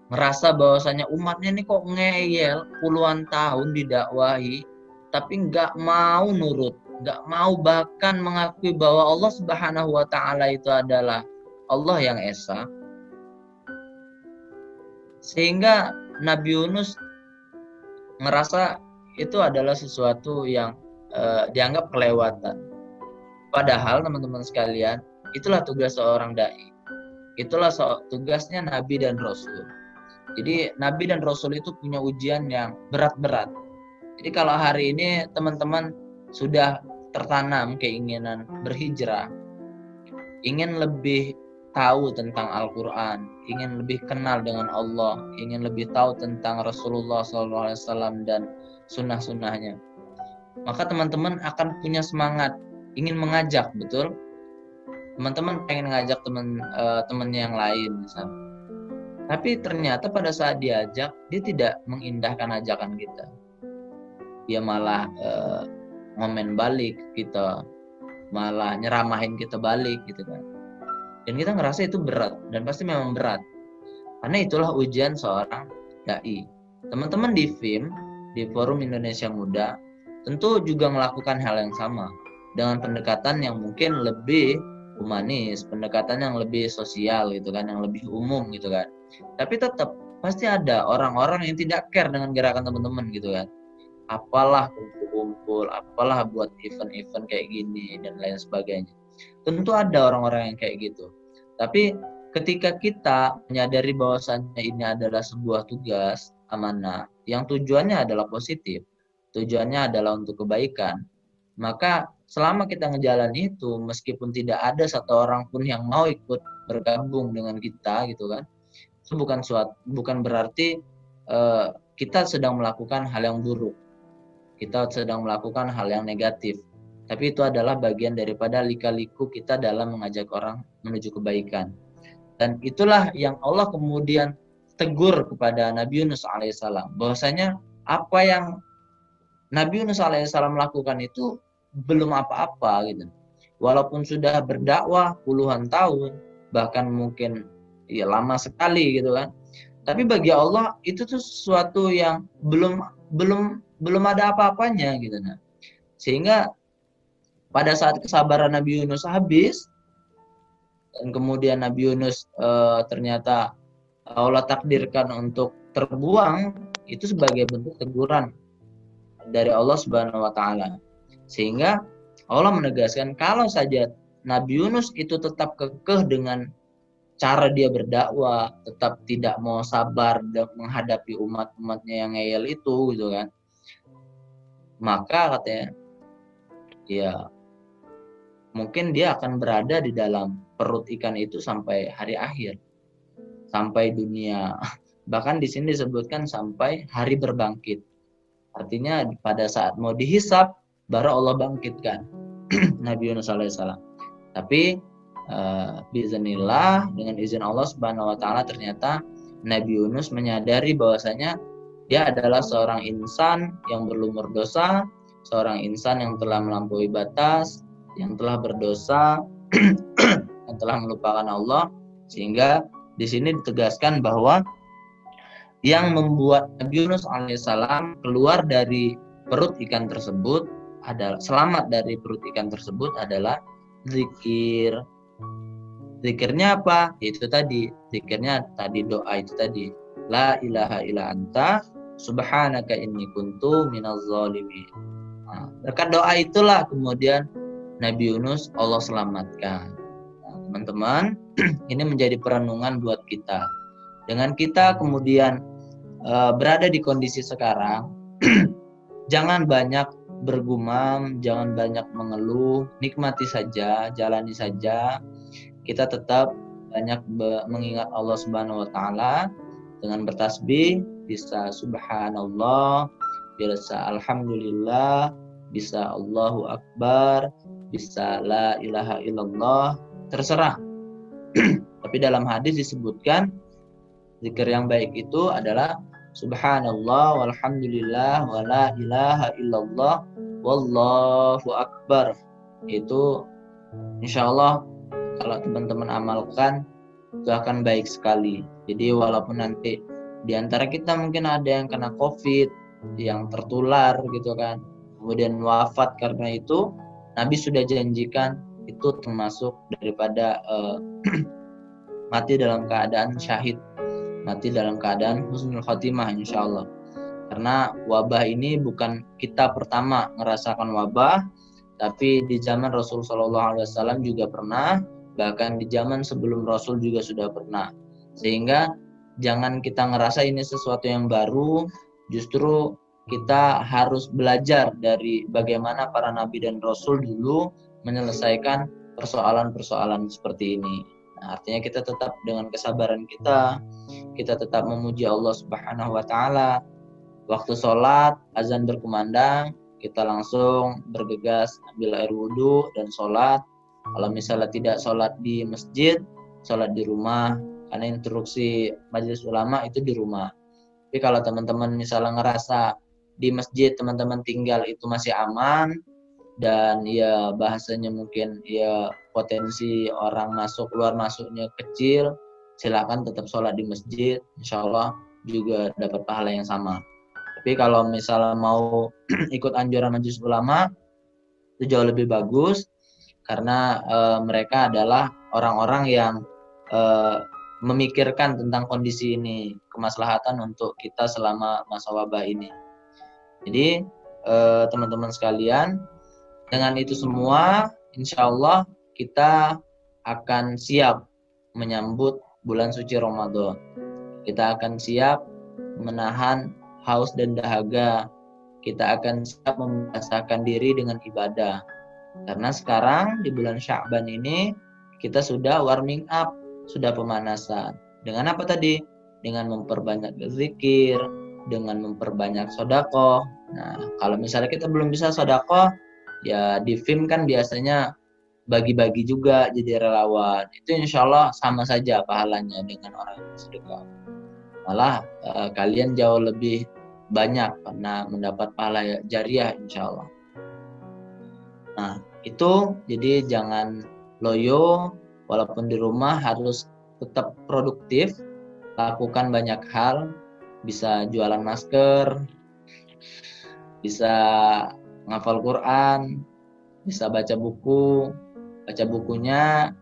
C: merasa bahwasanya umatnya ini kok ngeyel puluhan tahun didakwahi, tapi nggak mau nurut, nggak mau bahkan mengakui bahwa Allah Subhanahu Wa Taala itu adalah Allah yang esa, sehingga Nabi Yunus merasa itu adalah sesuatu yang uh, dianggap kelewatan. Padahal teman-teman sekalian, itulah tugas seorang dai. Itulah so tugasnya nabi dan rasul. Jadi nabi dan rasul itu punya ujian yang berat-berat. Jadi kalau hari ini teman-teman sudah tertanam keinginan berhijrah, ingin lebih tahu tentang Al-Quran, ingin lebih kenal dengan Allah, ingin lebih tahu tentang Rasulullah SAW dan sunnah-sunnahnya, maka teman-teman akan punya semangat ingin mengajak, betul? Teman-teman pengen ngajak teman uh, temannya yang lain, misalnya. Tapi ternyata pada saat diajak, dia tidak mengindahkan ajakan kita. Dia malah uh, ngomen balik kita, malah nyeramahin kita balik gitu kan dan kita ngerasa itu berat dan pasti memang berat karena itulah ujian seorang dai teman-teman di FIM di Forum Indonesia Muda tentu juga melakukan hal yang sama dengan pendekatan yang mungkin lebih humanis, pendekatan yang lebih sosial gitu kan, yang lebih umum gitu kan. Tapi tetap pasti ada orang-orang yang tidak care dengan gerakan teman-teman gitu kan. Apalah kumpul-kumpul, apalah buat event-event kayak gini dan lain sebagainya. Tentu ada orang-orang yang kayak gitu. Tapi ketika kita menyadari bahwasannya ini adalah sebuah tugas amanah yang tujuannya adalah positif, tujuannya adalah untuk kebaikan, maka selama kita ngejalan itu meskipun tidak ada satu orang pun yang mau ikut bergabung dengan kita gitu kan itu bukan suatu bukan berarti uh, kita sedang melakukan hal yang buruk. Kita sedang melakukan hal yang negatif tapi itu adalah bagian daripada lika-liku kita dalam mengajak orang menuju kebaikan. Dan itulah yang Allah kemudian tegur kepada Nabi Yunus alaihissalam bahwasanya apa yang Nabi Yunus alaihissalam lakukan itu belum apa-apa gitu. Walaupun sudah berdakwah puluhan tahun, bahkan mungkin ya lama sekali gitu kan. Tapi bagi Allah itu tuh sesuatu yang belum belum belum ada apa-apanya gitu nah. Sehingga pada saat kesabaran Nabi Yunus habis dan kemudian Nabi Yunus e, ternyata Allah takdirkan untuk terbuang itu sebagai bentuk teguran dari Allah Subhanahu wa taala. Sehingga Allah menegaskan kalau saja Nabi Yunus itu tetap kekeh dengan cara dia berdakwah, tetap tidak mau sabar menghadapi umat-umatnya yang ngeyel itu gitu kan. Maka katanya ya mungkin dia akan berada di dalam perut ikan itu sampai hari akhir sampai dunia. Bahkan di sini disebutkan sampai hari berbangkit. Artinya pada saat mau dihisap baru Allah bangkitkan. Nabi Yunus alaihissalam. Tapi uh, dengan izin Allah subhanahu wa taala ternyata Nabi Yunus menyadari bahwasanya dia adalah seorang insan yang berlumur dosa seorang insan yang telah melampaui batas yang telah berdosa yang telah melupakan Allah sehingga di sini ditegaskan bahwa yang membuat Nabi Yunus alaihissalam keluar dari perut ikan tersebut adalah selamat dari perut ikan tersebut adalah zikir. Zikirnya apa? Itu tadi. Zikirnya tadi doa itu tadi. La ilaha illa anta subhanaka inni kuntu minaz zalimin. Nah, doa itulah kemudian Nabi Yunus Allah selamatkan. Nah, teman-teman, ini menjadi perenungan buat kita. Dengan kita kemudian uh, berada di kondisi sekarang, jangan banyak bergumam, jangan banyak mengeluh, nikmati saja, jalani saja. Kita tetap banyak mengingat Allah Subhanahu wa taala dengan bertasbih, bisa subhanallah, bisa alhamdulillah, bisa Allahu akbar, bisa la ilaha illallah, terserah. Tapi dalam hadis disebutkan zikir yang baik itu adalah subhanallah walhamdulillah wala ilaha illallah wallahu akbar itu insya Allah kalau teman-teman amalkan itu akan baik sekali jadi walaupun nanti di antara kita mungkin ada yang kena covid yang tertular gitu kan kemudian wafat karena itu Nabi sudah janjikan itu termasuk daripada uh, mati dalam keadaan syahid mati dalam keadaan husnul khotimah insya Allah karena wabah ini bukan kita pertama merasakan wabah tapi di zaman Rasul Shallallahu Alaihi Wasallam juga pernah bahkan di zaman sebelum Rasul juga sudah pernah. Sehingga jangan kita ngerasa ini sesuatu yang baru justru kita harus belajar dari bagaimana para nabi dan rasul dulu menyelesaikan persoalan-persoalan seperti ini Nah, artinya kita tetap dengan kesabaran kita, kita tetap memuji Allah Subhanahu wa taala. Waktu sholat, azan berkumandang, kita langsung bergegas ambil air wudhu dan sholat. Kalau misalnya tidak sholat di masjid, sholat di rumah. Karena instruksi majelis ulama itu di rumah. Tapi kalau teman-teman misalnya ngerasa di masjid teman-teman tinggal itu masih aman, dan ya bahasanya mungkin ya potensi orang masuk keluar masuknya kecil silakan tetap sholat di masjid. Insya Allah juga dapat pahala yang sama. Tapi kalau misalnya mau ikut anjuran majelis ulama itu jauh lebih bagus. Karena e, mereka adalah orang-orang yang e, memikirkan tentang kondisi ini kemaslahatan untuk kita selama masa wabah ini jadi eh, teman-teman sekalian dengan itu semua, insya Allah kita akan siap menyambut bulan suci Ramadan. Kita akan siap menahan haus dan dahaga. Kita akan siap membiasakan diri dengan ibadah. Karena sekarang di bulan Sya'ban ini kita sudah warming up, sudah pemanasan. Dengan apa tadi? Dengan memperbanyak zikir, dengan memperbanyak sodako. Nah, kalau misalnya kita belum bisa sodako, ya di film kan biasanya bagi-bagi juga jadi relawan. Itu insya Allah sama saja pahalanya dengan orang yang sedekah malah uh, kalian jauh lebih banyak karena mendapat pahala jariah insya Allah. Nah itu jadi jangan loyo walaupun di rumah harus tetap produktif lakukan banyak hal bisa jualan masker bisa ngafal Quran, bisa baca buku, baca bukunya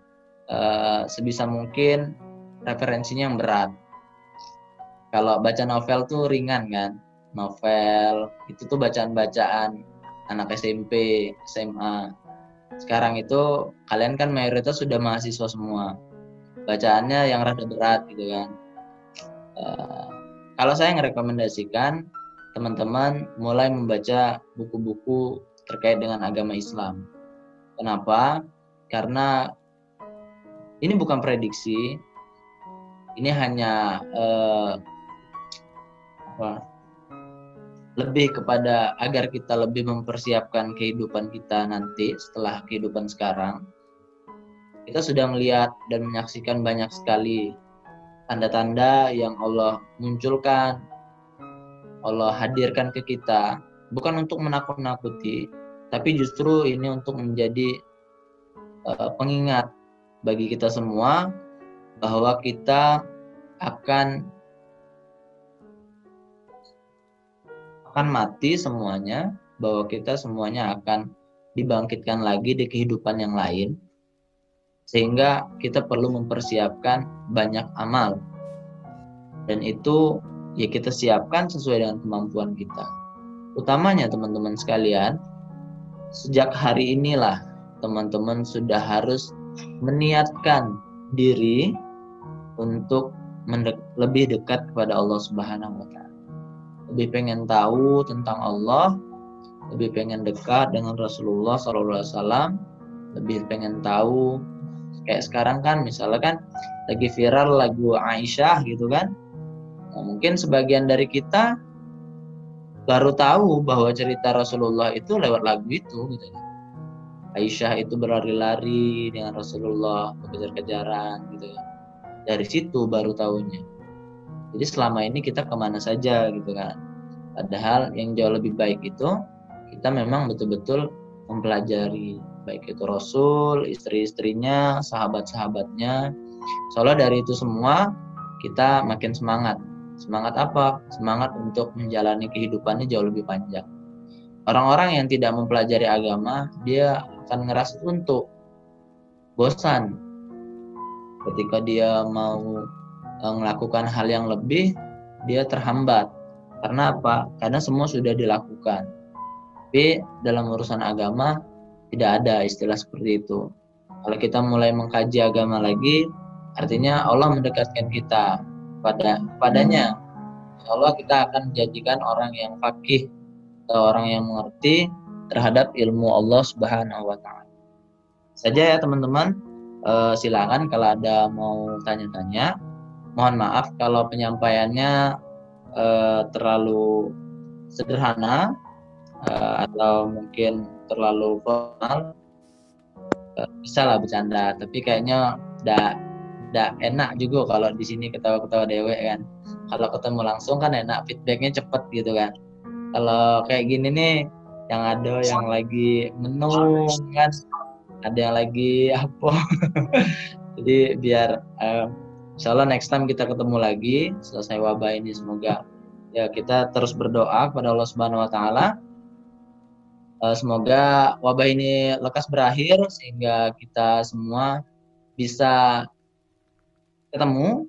C: uh, sebisa mungkin referensinya yang berat. Kalau baca novel tuh ringan kan, novel itu tuh bacaan-bacaan anak SMP, SMA. Sekarang itu kalian kan mayoritas sudah mahasiswa semua, bacaannya yang rada berat gitu kan. Uh, kalau saya ngerekomendasikan teman-teman mulai membaca buku-buku terkait dengan agama Islam. Kenapa? Karena ini bukan prediksi, ini hanya eh, apa, lebih kepada agar kita lebih mempersiapkan kehidupan kita nanti setelah kehidupan sekarang. Kita sudah melihat dan menyaksikan banyak sekali tanda-tanda yang Allah munculkan Allah hadirkan ke kita bukan untuk menakut-nakuti, tapi justru ini untuk menjadi uh, pengingat bagi kita semua bahwa kita akan akan mati semuanya, bahwa kita semuanya akan dibangkitkan lagi di kehidupan yang lain, sehingga kita perlu mempersiapkan banyak amal. Dan itu ya kita siapkan sesuai dengan kemampuan kita. Utamanya teman-teman sekalian, sejak hari inilah teman-teman sudah harus meniatkan diri untuk mendek lebih dekat kepada Allah Subhanahu wa taala. Lebih pengen tahu tentang Allah, lebih pengen dekat dengan Rasulullah SAW, lebih pengen tahu kayak sekarang kan misalnya kan lagi viral lagu Aisyah gitu kan. Nah, mungkin sebagian dari kita baru tahu bahwa cerita Rasulullah itu lewat lagu itu gitu kan. Aisyah itu berlari-lari dengan Rasulullah kejar-kejaran gitu kan dari situ baru tahunya jadi selama ini kita ke mana saja gitu kan padahal yang jauh lebih baik itu kita memang betul-betul mempelajari baik itu Rasul, istri-istrinya, sahabat-sahabatnya. Soalnya dari itu semua kita makin semangat. Semangat apa? Semangat untuk menjalani kehidupannya jauh lebih panjang. Orang-orang yang tidak mempelajari agama, dia akan ngerasa untuk bosan ketika dia mau uh, melakukan hal yang lebih dia terhambat karena apa karena semua sudah dilakukan tapi dalam urusan agama tidak ada istilah seperti itu kalau kita mulai mengkaji agama lagi artinya Allah mendekatkan kita pada padanya Allah kita akan menjadikan orang yang fakih atau orang yang mengerti terhadap ilmu Allah Subhanahu wa taala. Saja ya teman-teman uh, silakan kalau ada mau tanya-tanya. Mohon maaf kalau penyampaiannya uh, terlalu sederhana uh, atau mungkin terlalu formal. Uh, bisa lah bercanda, tapi kayaknya tidak tidak enak juga kalau di sini ketawa-ketawa dewek kan. Kalau ketemu langsung kan enak, feedbacknya cepet gitu kan. Kalau kayak gini nih, yang ada yang lagi menung kan, ada yang lagi apa jadi biar Allah next time kita ketemu lagi selesai wabah ini semoga ya kita terus berdoa kepada Allah Subhanahu Wa Taala uh, semoga wabah ini lekas berakhir sehingga kita semua bisa ketemu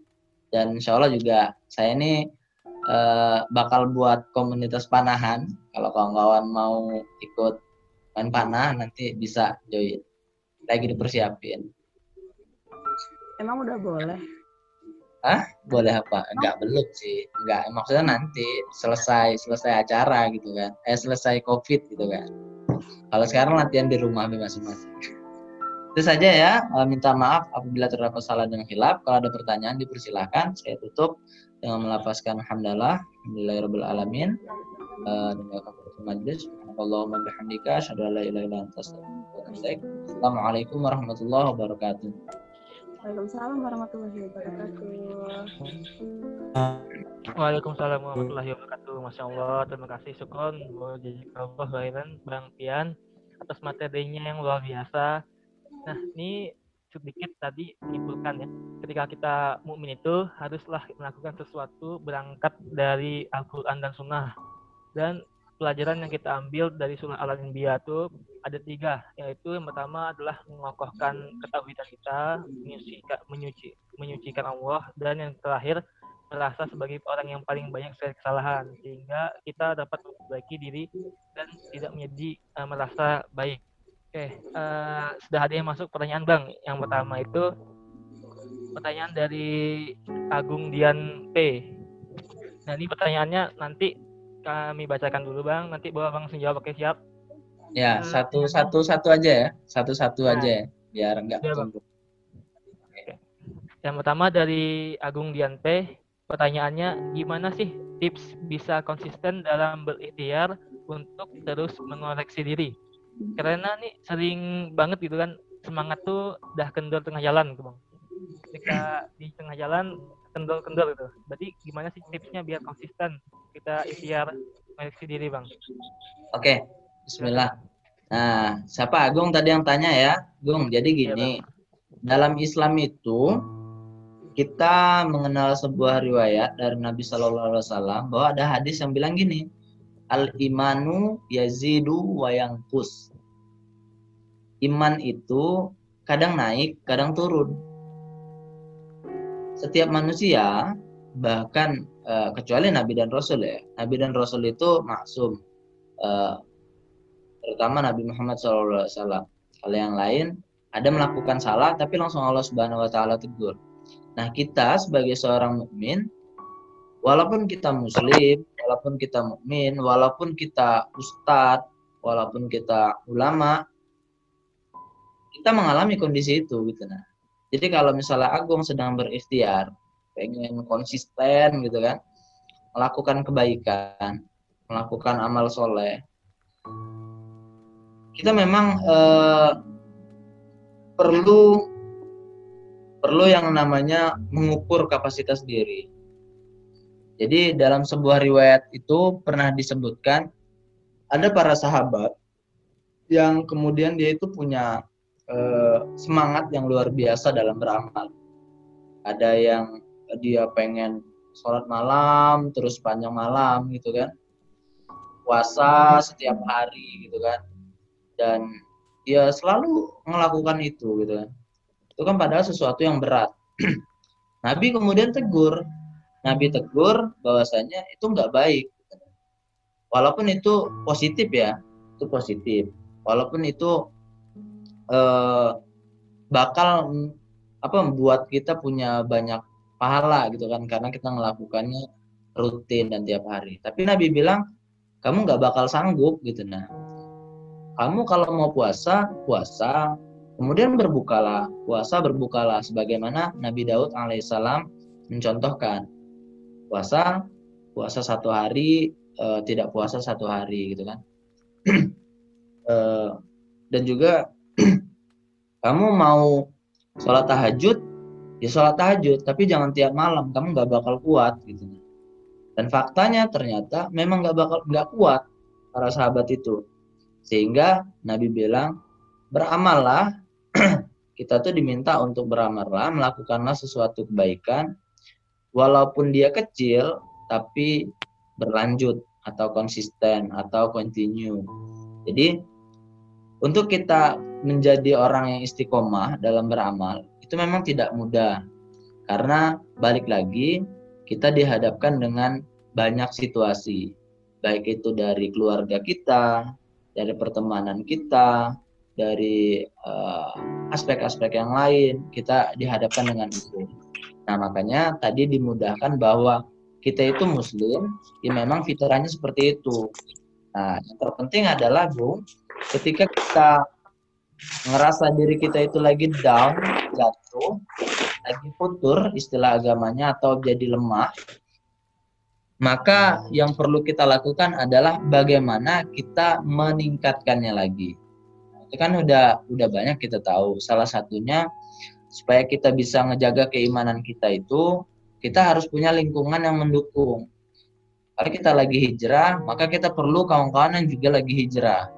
C: dan insya Allah juga saya ini uh, bakal buat komunitas panahan kalau kawan-kawan mau ikut main panah nanti bisa join lagi dipersiapin.
F: Emang udah boleh?
C: Ah, boleh apa? Enggak belum sih. Enggak, maksudnya nanti selesai selesai acara gitu kan. Eh selesai Covid gitu kan. Kalau sekarang latihan di rumah masing-masing. Itu saja ya. Eh, minta maaf apabila terdapat salah dan hilap. Kalau ada pertanyaan dipersilahkan. Saya tutup dengan melafazkan hamdalah. Alhamdulillahirabbil alamin. Dan majlis. Allahumma Assalamualaikum warahmatullahi wabarakatuh.
F: Waalaikumsalam warahmatullahi wabarakatuh.
B: Waalaikumsalam warahmatullahi wabarakatuh. Masya Allah, terima kasih Sukron, Allah khairan, Bang Pian atas materinya yang luar biasa. Nah, ini sedikit tadi menyimpulkan ya, ketika kita mukmin itu haruslah melakukan sesuatu berangkat dari Al-Quran dan Sunnah. Dan pelajaran yang kita ambil dari surah Al-Anbiya itu ada tiga, yaitu yang pertama adalah mengokohkan ketahuidan kita, menyucikan, menyuci, menyucikan Allah, dan yang terakhir merasa sebagai orang yang paling banyak kesalahan, sehingga kita dapat memperbaiki diri dan tidak menjadi uh, merasa baik. Oke, uh, sudah ada yang masuk pertanyaan Bang. Yang pertama itu pertanyaan dari Agung Dian P. Nah ini pertanyaannya nanti kami bacakan dulu bang nanti bawa bang langsung jawab siap
C: ya uh, satu satu satu aja ya. Satu satu nah. aja ya biar enggak ya,
B: yang pertama dari Agung Dianpe pertanyaannya gimana sih tips bisa konsisten dalam berikhtiar untuk terus mengoreksi diri? Karena nih sering banget gitu kan semangat tuh udah kendor tengah jalan gitu bang. Ketika di tengah jalan kendor-kendor gitu. Berarti gimana sih tipsnya biar konsisten kita ikhtiar mengoreksi diri, Bang?
C: Oke, bismillah. Nah, siapa Agung tadi yang tanya ya? Gung, jadi gini. Dalam Islam itu kita mengenal sebuah riwayat dari Nabi Shallallahu alaihi wasallam bahwa ada hadis yang bilang gini, al imanu yazidu wa yanqus. Iman itu kadang naik, kadang turun. Setiap manusia bahkan eh, kecuali nabi dan rasul ya. Nabi dan rasul itu maksum. Eh, terutama Nabi Muhammad SAW. Kalau yang lain ada melakukan salah tapi langsung Allah Subhanahu wa taala tegur. Nah, kita sebagai seorang mukmin walaupun kita muslim, walaupun kita mukmin, walaupun kita ustadz, walaupun kita ulama, kita mengalami kondisi itu gitu nah. Jadi kalau misalnya Agung sedang berikhtiar, pengen konsisten gitu kan, melakukan kebaikan, melakukan amal soleh, kita memang eh, perlu perlu yang namanya mengukur kapasitas diri. Jadi dalam sebuah riwayat itu pernah disebutkan ada para sahabat yang kemudian dia itu punya eh, semangat yang luar biasa dalam beramal. Ada yang dia pengen sholat malam terus panjang malam gitu kan, puasa setiap hari gitu kan, dan dia selalu melakukan itu gitu. Kan itu kan padahal sesuatu yang berat. Nabi kemudian tegur. Nabi tegur bahwasanya itu nggak baik. Walaupun itu positif ya itu positif. Walaupun itu eh, bakal apa membuat kita punya banyak pahala gitu kan karena kita melakukannya rutin dan tiap hari. Tapi Nabi bilang kamu nggak bakal sanggup gitu nah kamu kalau mau puasa, puasa, kemudian berbukalah. Puasa berbukalah sebagaimana Nabi Daud alaihissalam mencontohkan. Puasa, puasa satu hari, e, tidak puasa satu hari gitu kan. e, dan juga kamu mau sholat tahajud, ya sholat tahajud, tapi jangan tiap malam, kamu nggak bakal kuat gitu. Dan faktanya ternyata memang nggak bakal nggak kuat para sahabat itu sehingga Nabi bilang, beramallah, kita tuh diminta untuk beramallah, melakukanlah sesuatu kebaikan, walaupun dia kecil, tapi berlanjut atau konsisten atau continue. Jadi untuk kita menjadi orang yang istiqomah dalam beramal itu memang tidak mudah karena balik lagi kita dihadapkan dengan banyak situasi baik itu dari keluarga kita, dari pertemanan kita, dari eh, aspek-aspek uh, yang lain, kita dihadapkan dengan itu. Nah, makanya tadi dimudahkan bahwa kita itu muslim, ya memang fitrahnya seperti itu. Nah, yang terpenting adalah, Bu, ketika kita ngerasa diri kita itu lagi down, jatuh, lagi futur, istilah agamanya, atau jadi lemah, maka yang perlu kita lakukan adalah bagaimana kita meningkatkannya lagi. Itu kan udah udah banyak kita tahu. Salah satunya supaya kita bisa ngejaga keimanan kita itu kita harus punya lingkungan yang mendukung. Kalau kita lagi hijrah, maka kita perlu kawan-kawan yang juga lagi hijrah.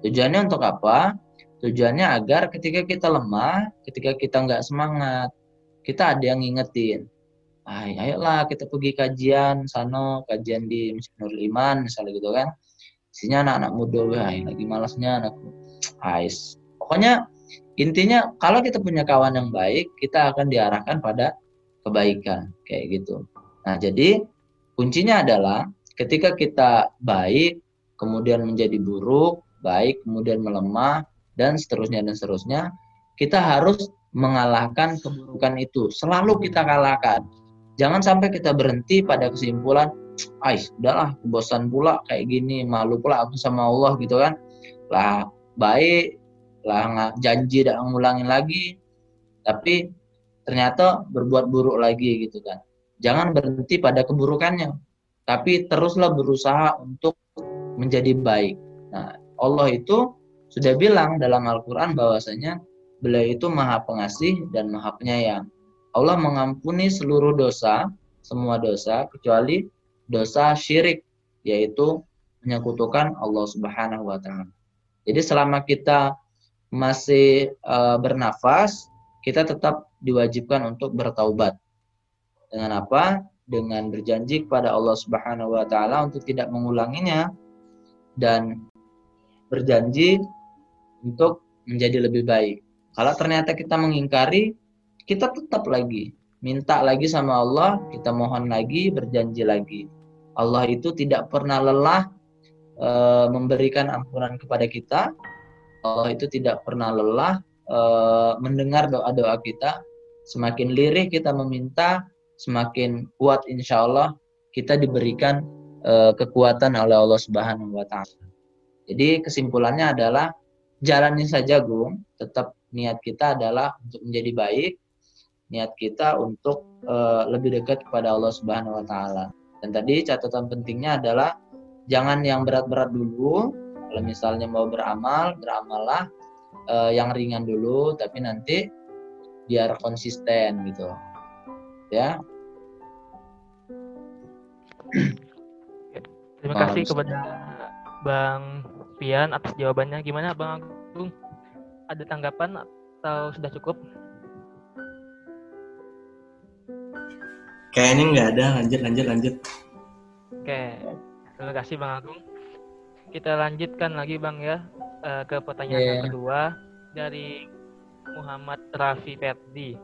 C: Tujuannya untuk apa? Tujuannya agar ketika kita lemah, ketika kita nggak semangat, kita ada yang ngingetin Ay, ayolah kita pergi kajian sana, kajian di Nur Iman misalnya gitu kan. Isinya anak-anak muda, wah lagi malasnya anakku. Ais. Pokoknya intinya kalau kita punya kawan yang baik, kita akan diarahkan pada kebaikan kayak gitu. Nah, jadi kuncinya adalah ketika kita baik, kemudian menjadi buruk, baik, kemudian melemah dan seterusnya dan seterusnya, kita harus mengalahkan keburukan itu. Selalu kita kalahkan Jangan sampai kita berhenti pada kesimpulan, Ais, udahlah, bosan pula kayak gini, malu pula aku sama Allah gitu kan. Lah baik, lah janji tidak ngulangin lagi, tapi ternyata berbuat buruk lagi gitu kan. Jangan berhenti pada keburukannya, tapi teruslah berusaha untuk menjadi baik. Nah, Allah itu sudah bilang dalam Al-Quran bahwasanya beliau itu maha pengasih dan maha penyayang. Allah mengampuni seluruh dosa, semua dosa kecuali dosa syirik yaitu menyekutukan Allah Subhanahu wa taala. Jadi selama kita masih e, bernafas, kita tetap diwajibkan untuk bertaubat. Dengan apa? dengan berjanji kepada Allah Subhanahu wa taala untuk tidak mengulanginya dan berjanji untuk menjadi lebih baik. Kalau ternyata kita mengingkari, kita tetap lagi minta lagi sama Allah, kita mohon lagi, berjanji lagi. Allah itu tidak pernah lelah e, memberikan ampunan kepada kita. Allah itu tidak pernah lelah e, mendengar doa-doa kita. Semakin lirih kita meminta, semakin kuat insya Allah kita diberikan e, kekuatan oleh Allah Subhanahu Wa Taala. Jadi kesimpulannya adalah jalani saja, Gung. Tetap niat kita adalah untuk menjadi baik, niat kita untuk uh, lebih dekat kepada Allah Subhanahu wa taala. Dan tadi catatan pentingnya adalah jangan yang berat-berat dulu. Kalau misalnya mau beramal, beramallah uh, yang ringan dulu tapi nanti biar konsisten gitu. Ya.
B: Terima kasih kepada Bang Pian atas jawabannya. Gimana Bang Agung? Ada tanggapan atau sudah cukup?
A: Kayaknya nggak ada, lanjut, lanjut, lanjut.
B: Oke, terima kasih Bang Agung. Kita lanjutkan lagi Bang ya eh, ke pertanyaan yang
C: Yeah.
B: kedua dari Muhammad Rafi Ferdi.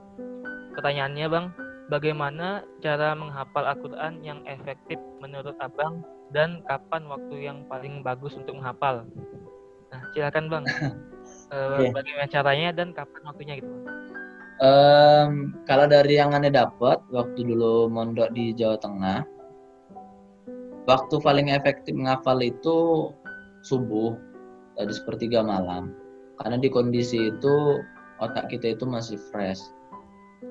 B: Pertanyaannya Bang, bagaimana cara menghafal Al-Quran yang efektif menurut Abang dan kapan waktu yang paling bagus untuk menghafal? Nah, silakan Bang. Eh,
C: Oke.
B: Bagaimana caranya dan kapan waktunya gitu Bang?
C: Em, kalau dari yang aneh dapat waktu dulu mondok di Jawa Tengah, waktu paling efektif menghafal itu subuh tadi sepertiga malam. Karena di kondisi itu otak kita itu masih fresh,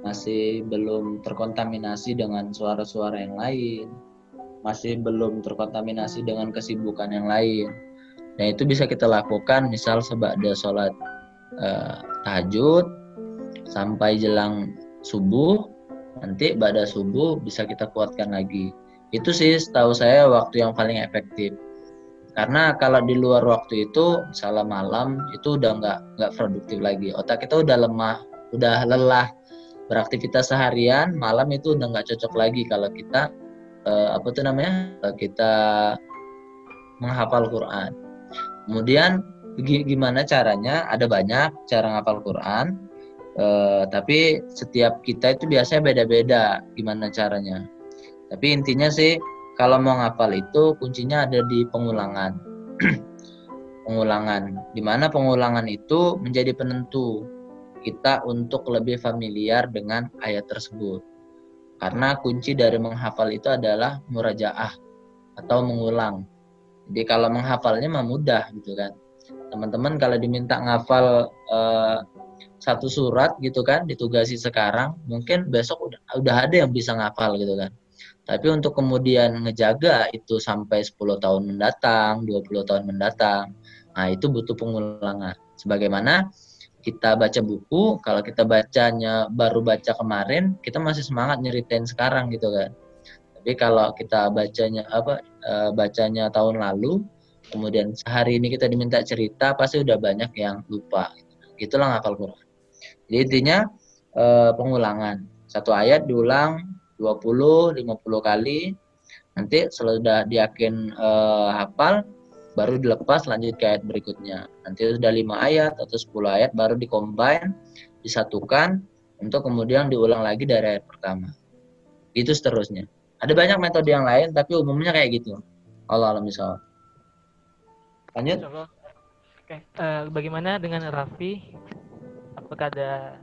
C: masih belum terkontaminasi dengan suara-suara yang lain, masih belum terkontaminasi dengan kesibukan yang lain. Nah itu bisa kita lakukan misal sebada sholat eh, tahajud sampai jelang subuh nanti pada subuh bisa kita kuatkan lagi. Itu sih setahu saya waktu yang paling efektif. Karena kalau di luar waktu itu misalnya malam itu udah nggak nggak produktif lagi. Otak kita udah lemah udah lelah. Beraktivitas seharian malam itu udah nggak cocok lagi kalau kita eh, apa tuh namanya? Eh, kita menghafal Quran. Kemudian gi- gimana caranya? Ada banyak cara menghafal Quran Eh, tapi setiap kita itu biasanya beda-beda gimana caranya. Tapi intinya sih kalau mau ngapal itu kuncinya ada di pengulangan. pengulangan. Di mana pengulangan itu menjadi penentu kita untuk lebih familiar dengan ayat tersebut. Karena kunci dari menghafal itu adalah murajaah atau mengulang. Jadi kalau menghafalnya mah mudah gitu kan. Teman-teman kalau diminta ngafal eh, satu surat gitu kan ditugasi sekarang mungkin besok udah udah ada yang bisa ngafal gitu kan. Tapi untuk kemudian ngejaga itu sampai 10 tahun mendatang 20 tahun mendatang nah itu butuh pengulangan. Sebagaimana kita baca buku kalau kita bacanya baru baca kemarin kita masih semangat nyeritain sekarang gitu kan. Tapi kalau kita bacanya apa eh, bacanya tahun lalu kemudian sehari ini kita diminta cerita pasti udah banyak yang lupa. Gitulah ngafal Quran jadi intinya eh, pengulangan. Satu ayat diulang 20, 50 kali. Nanti sudah diyakin eh, hafal, baru dilepas lanjut ke ayat berikutnya. Nanti sudah 5 ayat atau 10 ayat baru dikombin, disatukan untuk kemudian diulang lagi dari ayat pertama. Itu seterusnya. Ada banyak metode yang lain tapi umumnya kayak gitu. Allah alam misal. Lanjut.
B: Insya Allah. Oke, eh, bagaimana dengan Raffi? Apakah ada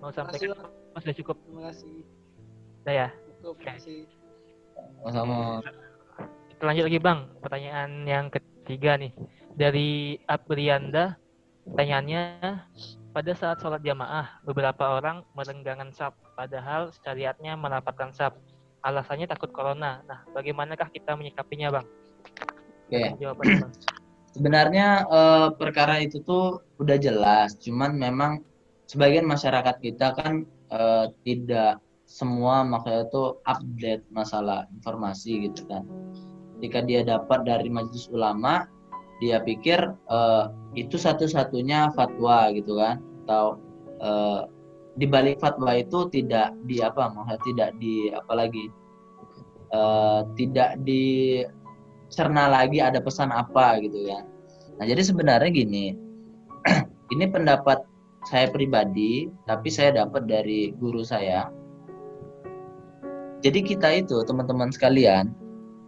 B: mau sampaikan? Mas sudah cukup?
G: Terima kasih.
B: Udah ya?
G: Cukup, terima kasih.
C: Sama-sama.
B: Kita lanjut lagi Bang, pertanyaan yang ketiga nih. Dari Aprianda, pertanyaannya, pada saat sholat jamaah, beberapa orang merenggangan sap, padahal syariatnya merapatkan sap. Alasannya takut corona. Nah, bagaimanakah kita menyikapinya Bang?
C: Oke.
B: Jawabannya Bang.
C: Sebenarnya eh, perkara itu tuh udah jelas, cuman memang sebagian masyarakat kita kan eh, tidak semua makanya tuh update masalah informasi gitu kan. Ketika dia dapat dari majelis ulama, dia pikir eh, itu satu-satunya fatwa gitu kan, atau eh, di balik fatwa itu tidak di apa, maksudnya tidak di apa lagi eh, tidak dicerna lagi ada pesan apa gitu ya. Nah jadi sebenarnya gini, ini pendapat saya pribadi, tapi saya dapat dari guru saya. Jadi kita itu teman-teman sekalian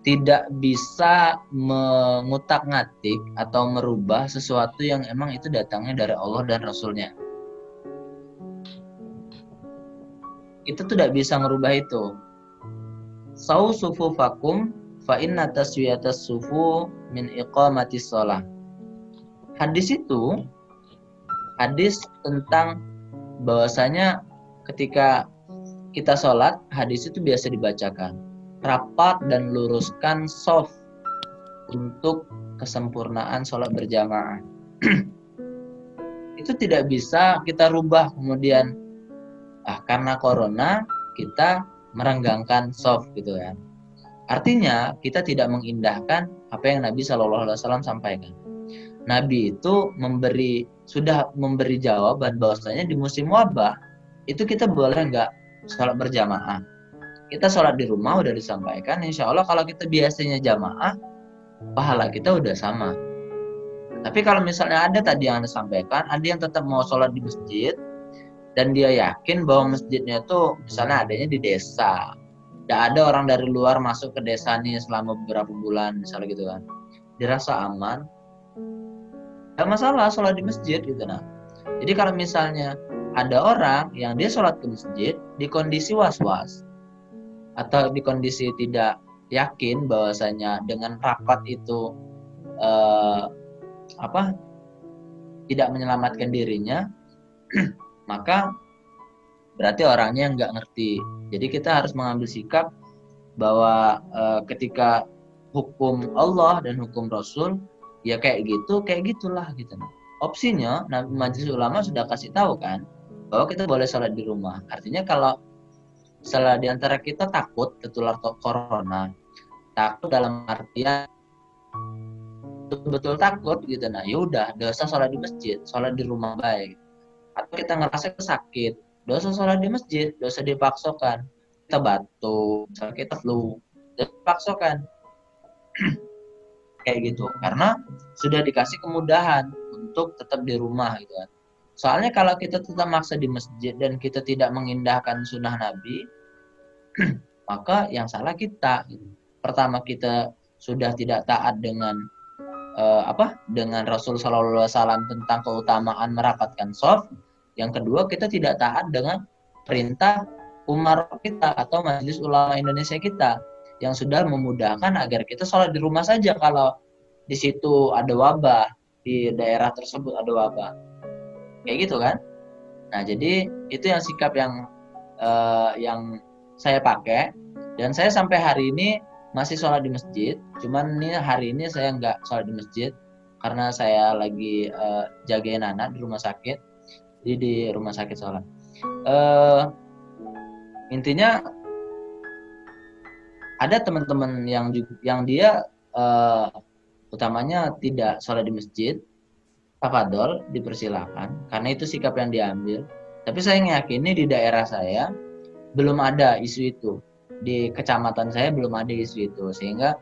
C: tidak bisa mengutak-ngatik atau merubah sesuatu yang emang itu datangnya dari Allah dan Rasulnya. Itu tidak bisa merubah itu. Sau sufufakum fa inna taswiyatas sufu min iqamati sholah. Hadis itu hadis tentang bahwasanya ketika kita sholat, hadis itu biasa dibacakan. Rapat dan luruskan soft untuk kesempurnaan sholat berjamaah. itu tidak bisa kita rubah kemudian ah karena corona kita merenggangkan soft gitu ya. Artinya kita tidak mengindahkan apa yang Nabi Shallallahu Alaihi Wasallam sampaikan. Nabi itu memberi sudah memberi jawaban bahwasanya di musim wabah itu kita boleh nggak sholat berjamaah. Kita sholat di rumah udah disampaikan, insya Allah kalau kita biasanya jamaah, pahala kita udah sama. Tapi kalau misalnya ada tadi yang disampaikan, ada yang tetap mau sholat di masjid, dan dia yakin bahwa masjidnya itu misalnya adanya di desa. Tidak ada orang dari luar masuk ke desa nih selama beberapa bulan, misalnya gitu kan. Dirasa aman, Gak masalah sholat di masjid gitu nah. Jadi kalau misalnya ada orang yang dia sholat ke masjid di kondisi was-was atau di kondisi tidak yakin bahwasanya dengan rapat itu eh, apa tidak menyelamatkan dirinya, maka berarti orangnya nggak ngerti. Jadi kita harus mengambil sikap bahwa eh, ketika hukum Allah dan hukum Rasul ya kayak gitu kayak gitulah gitu. Opsinya nah majelis ulama sudah kasih tahu kan bahwa kita boleh sholat di rumah. Artinya kalau salah di antara kita takut tertular corona takut dalam artian betul-betul takut gitu. Nah yaudah dosa sholat di masjid sholat di rumah baik. Atau kita ngerasa sakit dosa sholat di masjid dosa dipaksakan. Kita batuk kita flu dipaksakan kayak gitu. Karena sudah dikasih kemudahan untuk tetap di rumah gitu kan. Soalnya kalau kita tetap maksa di masjid dan kita tidak mengindahkan sunnah Nabi maka yang salah kita gitu. pertama kita sudah tidak taat dengan uh, apa dengan Rasul Shallallahu Alaihi Wasallam tentang keutamaan merapatkan soft. Yang kedua kita tidak taat dengan perintah Umar kita atau Majelis Ulama Indonesia kita yang sudah memudahkan agar kita sholat di rumah saja kalau di situ ada wabah di daerah tersebut ada wabah. Kayak gitu kan? Nah jadi itu yang sikap yang uh, yang saya pakai. Dan saya sampai hari ini masih sholat di masjid cuman ini hari ini saya nggak sholat di masjid karena saya lagi uh, jagain anak di rumah sakit. Jadi di rumah sakit sholat. Uh, intinya ada teman-teman yang yang dia uh, utamanya tidak sholat di masjid, tafadol dipersilahkan karena itu sikap yang diambil. Tapi saya meyakini di daerah saya belum ada isu itu. Di kecamatan saya belum ada isu itu sehingga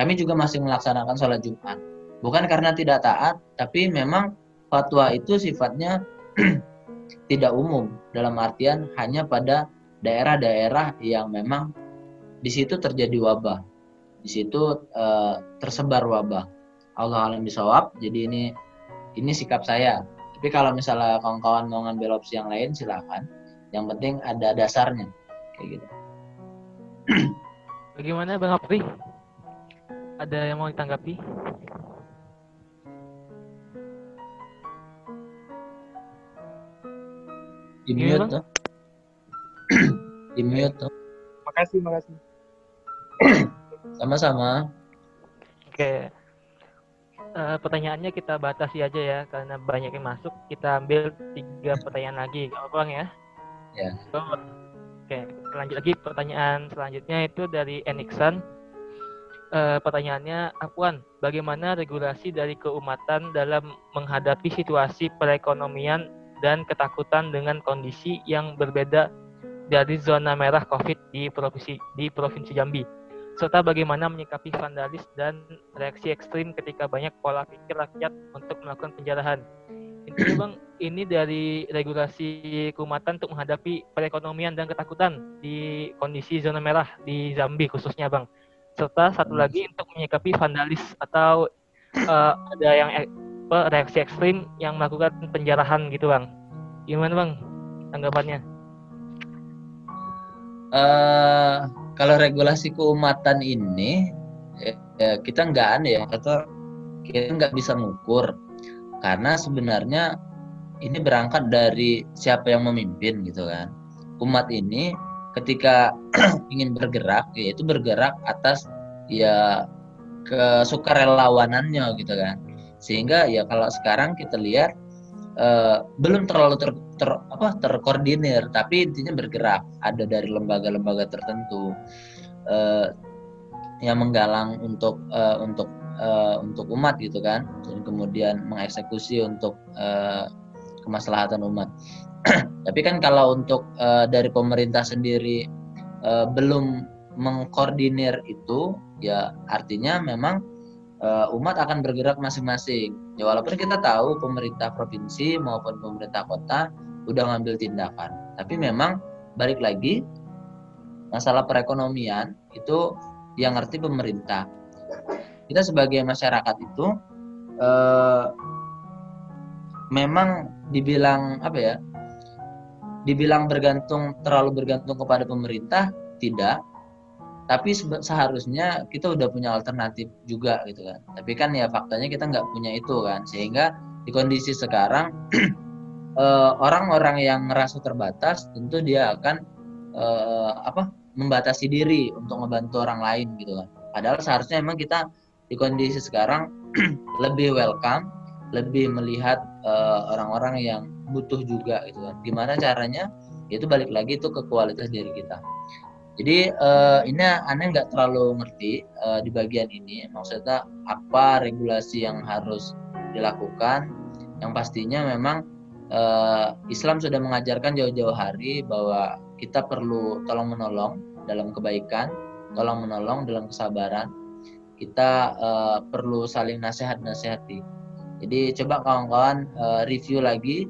C: kami juga masih melaksanakan sholat Jumat. Bukan karena tidak taat, tapi memang fatwa itu sifatnya tidak umum dalam artian hanya pada daerah-daerah yang memang di situ terjadi wabah, di situ uh, tersebar wabah. Allah alam bisawab. Jadi ini ini sikap saya. Tapi kalau misalnya kawan-kawan mau ngambil opsi yang lain silakan. Yang penting ada dasarnya kayak gitu.
B: Bagaimana Bang Apri? Ada yang mau ditanggapi?
C: Di mute tuh. Di mute tuh.
D: Makasih, makasih.
C: Sama-sama.
B: Oke. Uh, pertanyaannya kita batasi aja ya karena banyak yang masuk. Kita ambil tiga pertanyaan lagi, Gak Bang ya?
C: Ya.
B: Oke, lanjut lagi pertanyaan selanjutnya itu dari Enixan. Uh, pertanyaannya, Akuan, bagaimana regulasi dari keumatan dalam menghadapi situasi perekonomian dan ketakutan dengan kondisi yang berbeda dari zona merah COVID di provinsi di provinsi Jambi? Serta bagaimana menyikapi vandalis dan reaksi ekstrim ketika banyak pola pikir rakyat untuk melakukan penjarahan. Intinya bang, ini dari regulasi keumatan untuk menghadapi perekonomian dan ketakutan di kondisi zona merah di Zambi khususnya bang. Serta satu lagi untuk menyikapi vandalis atau uh, ada yang apa, reaksi ekstrim yang melakukan penjarahan gitu bang. Gimana bang tanggapannya?
C: Uh, kalau regulasi keumatan ini ya, kita nggak aneh ya atau kita nggak bisa mengukur karena sebenarnya ini berangkat dari siapa yang memimpin gitu kan. Umat ini ketika ingin bergerak yaitu bergerak atas ya kesukarelawanannya gitu kan. Sehingga ya kalau sekarang kita lihat uh, belum terlalu ter, ter, apa terkoordinir tapi intinya bergerak ada dari lembaga-lembaga tertentu uh, yang menggalang untuk uh, untuk uh, untuk umat gitu kan dan kemudian mengeksekusi untuk uh, kemaslahatan umat tapi kan kalau untuk uh, dari pemerintah sendiri uh, belum mengkoordinir itu ya artinya memang uh, umat akan bergerak masing-masing. Ya walaupun kita tahu pemerintah provinsi maupun pemerintah kota udah ngambil tindakan, tapi memang balik lagi masalah perekonomian itu yang ngerti pemerintah. Kita sebagai masyarakat itu uh, memang dibilang apa ya? Dibilang bergantung terlalu bergantung kepada pemerintah tidak, tapi seharusnya kita udah punya alternatif juga gitu kan tapi kan ya faktanya kita nggak punya itu kan sehingga di kondisi sekarang eh, orang-orang yang merasa terbatas tentu dia akan uh, apa membatasi diri untuk membantu orang lain gitu kan padahal seharusnya emang kita di kondisi sekarang lebih welcome lebih melihat eh, orang-orang uh, yang butuh juga gitu kan gimana caranya itu balik lagi itu ke kualitas diri kita jadi uh, ini aneh nggak terlalu ngerti uh, di bagian ini. Maksudnya apa regulasi yang harus dilakukan? Yang pastinya memang uh, Islam sudah mengajarkan jauh-jauh hari bahwa kita perlu tolong menolong dalam kebaikan, tolong menolong dalam kesabaran. Kita uh, perlu saling nasihat-nasihati. Jadi coba kawan-kawan uh, review lagi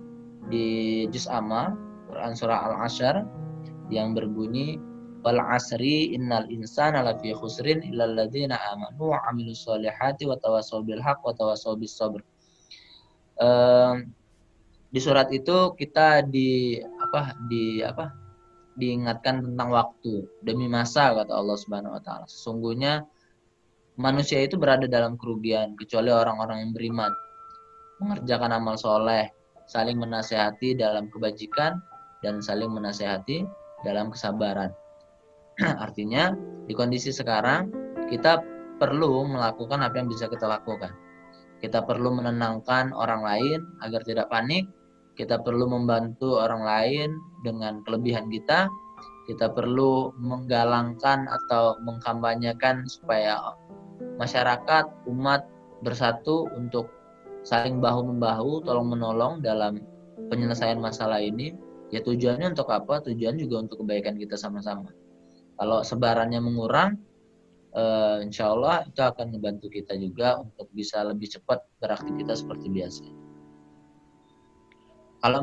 C: di Juz Amma Quran surah Al-Asyr yang berbunyi wal asri innal insana lafi khusrin illa alladziina amanu wa amilus solihati wa tawassaw bil haqq wa tawassaw bis sabr. Um, di surat itu kita di apa di apa diingatkan tentang waktu demi masa kata Allah Subhanahu wa taala. Sesungguhnya manusia itu berada dalam kerugian kecuali orang-orang yang beriman. Mengerjakan amal soleh, saling menasehati dalam kebajikan dan saling menasehati dalam kesabaran. Artinya di kondisi sekarang kita perlu melakukan apa yang bisa kita lakukan. Kita perlu menenangkan orang lain agar tidak panik. Kita perlu membantu orang lain dengan kelebihan kita. Kita perlu menggalangkan atau mengkampanyekan supaya masyarakat, umat bersatu untuk saling bahu membahu, tolong menolong dalam penyelesaian masalah ini. Ya tujuannya untuk apa? Tujuan juga untuk kebaikan kita sama-sama. Kalau sebarannya mengurang, uh, insya Allah itu akan membantu kita juga untuk bisa lebih cepat beraktivitas seperti biasa. Kalau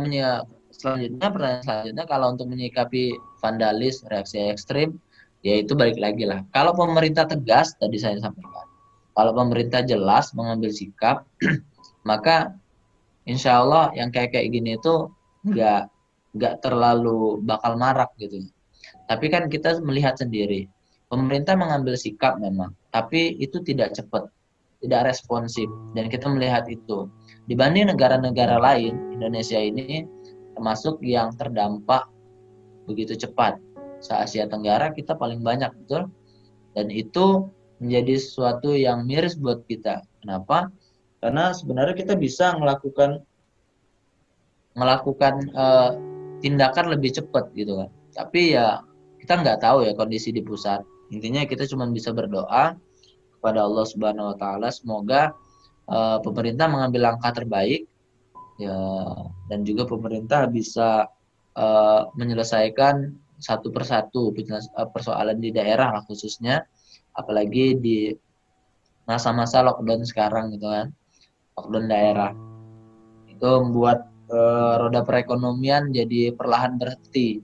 C: selanjutnya pertanyaan selanjutnya kalau untuk menyikapi vandalis reaksi ekstrim ya itu balik lagi lah. Kalau pemerintah tegas tadi saya sampaikan, kalau pemerintah jelas mengambil sikap, maka insya Allah yang kayak kayak gini itu nggak nggak terlalu bakal marak gitu. Tapi kan kita melihat sendiri, pemerintah mengambil sikap memang, tapi itu tidak cepat, tidak responsif, dan kita melihat itu. Dibanding negara-negara lain, Indonesia ini termasuk yang terdampak begitu cepat. Se-Asia Tenggara kita paling banyak, betul? Dan itu menjadi sesuatu yang miris buat kita. Kenapa? Karena sebenarnya kita bisa melakukan melakukan uh, tindakan lebih cepat gitu kan. Tapi ya kita nggak tahu ya kondisi di pusat intinya kita cuma bisa berdoa kepada Allah Subhanahu Wa Taala semoga uh, pemerintah mengambil langkah terbaik ya dan juga pemerintah bisa uh, menyelesaikan satu persatu eh, persoalan di daerah lah khususnya apalagi di masa-masa lockdown sekarang gitu kan lockdown daerah. Itu membuat eh, roda perekonomian jadi perlahan berhenti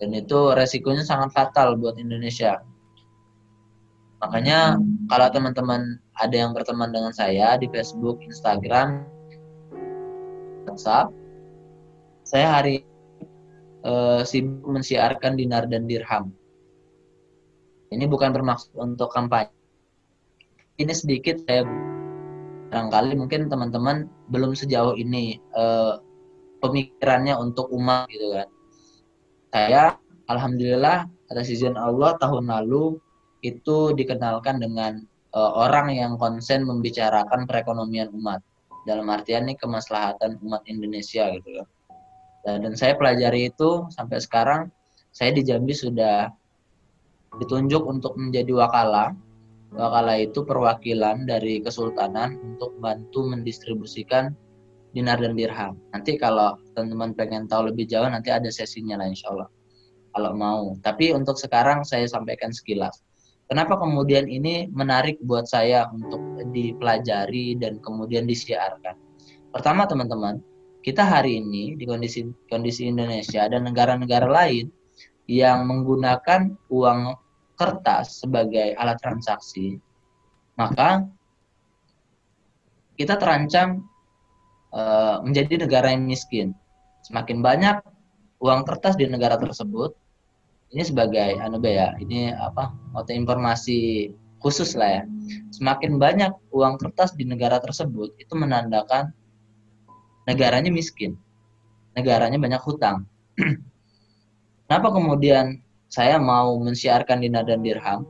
C: dan itu resikonya sangat fatal buat Indonesia. Makanya kalau teman-teman ada yang berteman dengan saya di Facebook, Instagram, WhatsApp, saya hari eh, sibuk mensiarkan dinar dan dirham. Ini bukan bermaksud untuk kampanye. Ini sedikit saya barangkali mungkin teman-teman belum sejauh ini eh, pemikirannya untuk umat gitu kan. Saya alhamdulillah atas izin Allah tahun lalu itu dikenalkan dengan uh, orang yang konsen membicarakan perekonomian umat dalam artian nih kemaslahatan umat Indonesia gitu ya. Dan, dan saya pelajari itu sampai sekarang saya di Jambi sudah ditunjuk untuk menjadi wakala. Wakala itu perwakilan dari kesultanan untuk bantu mendistribusikan dinar dan dirham. Nanti kalau teman-teman pengen tahu lebih jauh nanti ada sesinya lah insya Allah. Kalau mau. Tapi untuk sekarang saya sampaikan sekilas. Kenapa kemudian ini menarik buat saya untuk dipelajari dan kemudian disiarkan? Pertama teman-teman, kita hari ini di kondisi kondisi Indonesia dan negara-negara lain yang menggunakan uang kertas sebagai alat transaksi, maka kita terancam uh, menjadi negara yang miskin. Semakin banyak uang kertas di negara tersebut, ini sebagai anu ya ini apa atau informasi khusus lah ya. Semakin banyak uang kertas di negara tersebut itu menandakan negaranya miskin. Negaranya banyak hutang. Kenapa kemudian saya mau mensiarkan dinar dan dirham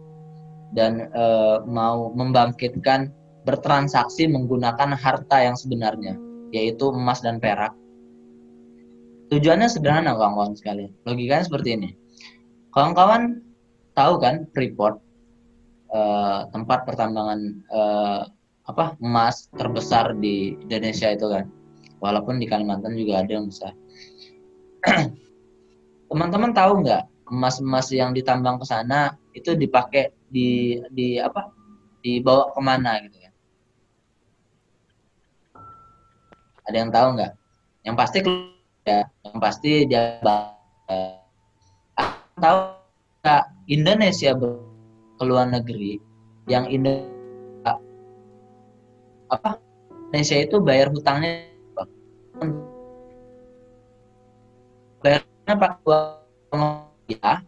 C: dan e, mau membangkitkan bertransaksi menggunakan harta yang sebenarnya yaitu emas dan perak? Tujuannya sederhana kawan-kawan sekalian. Logikanya seperti ini Kawan-kawan tahu kan Freeport uh, tempat pertambangan uh, apa emas terbesar di Indonesia itu kan. Walaupun di Kalimantan juga ada yang besar. Teman-teman tahu nggak emas-emas yang ditambang ke sana itu dipakai di di apa? Dibawa ke mana gitu kan? Ada yang tahu nggak? Yang pasti ya, yang pasti dia tahu Indonesia ke luar negeri yang Indonesia apa Indonesia itu bayar hutangnya bayarnya pakai uang ya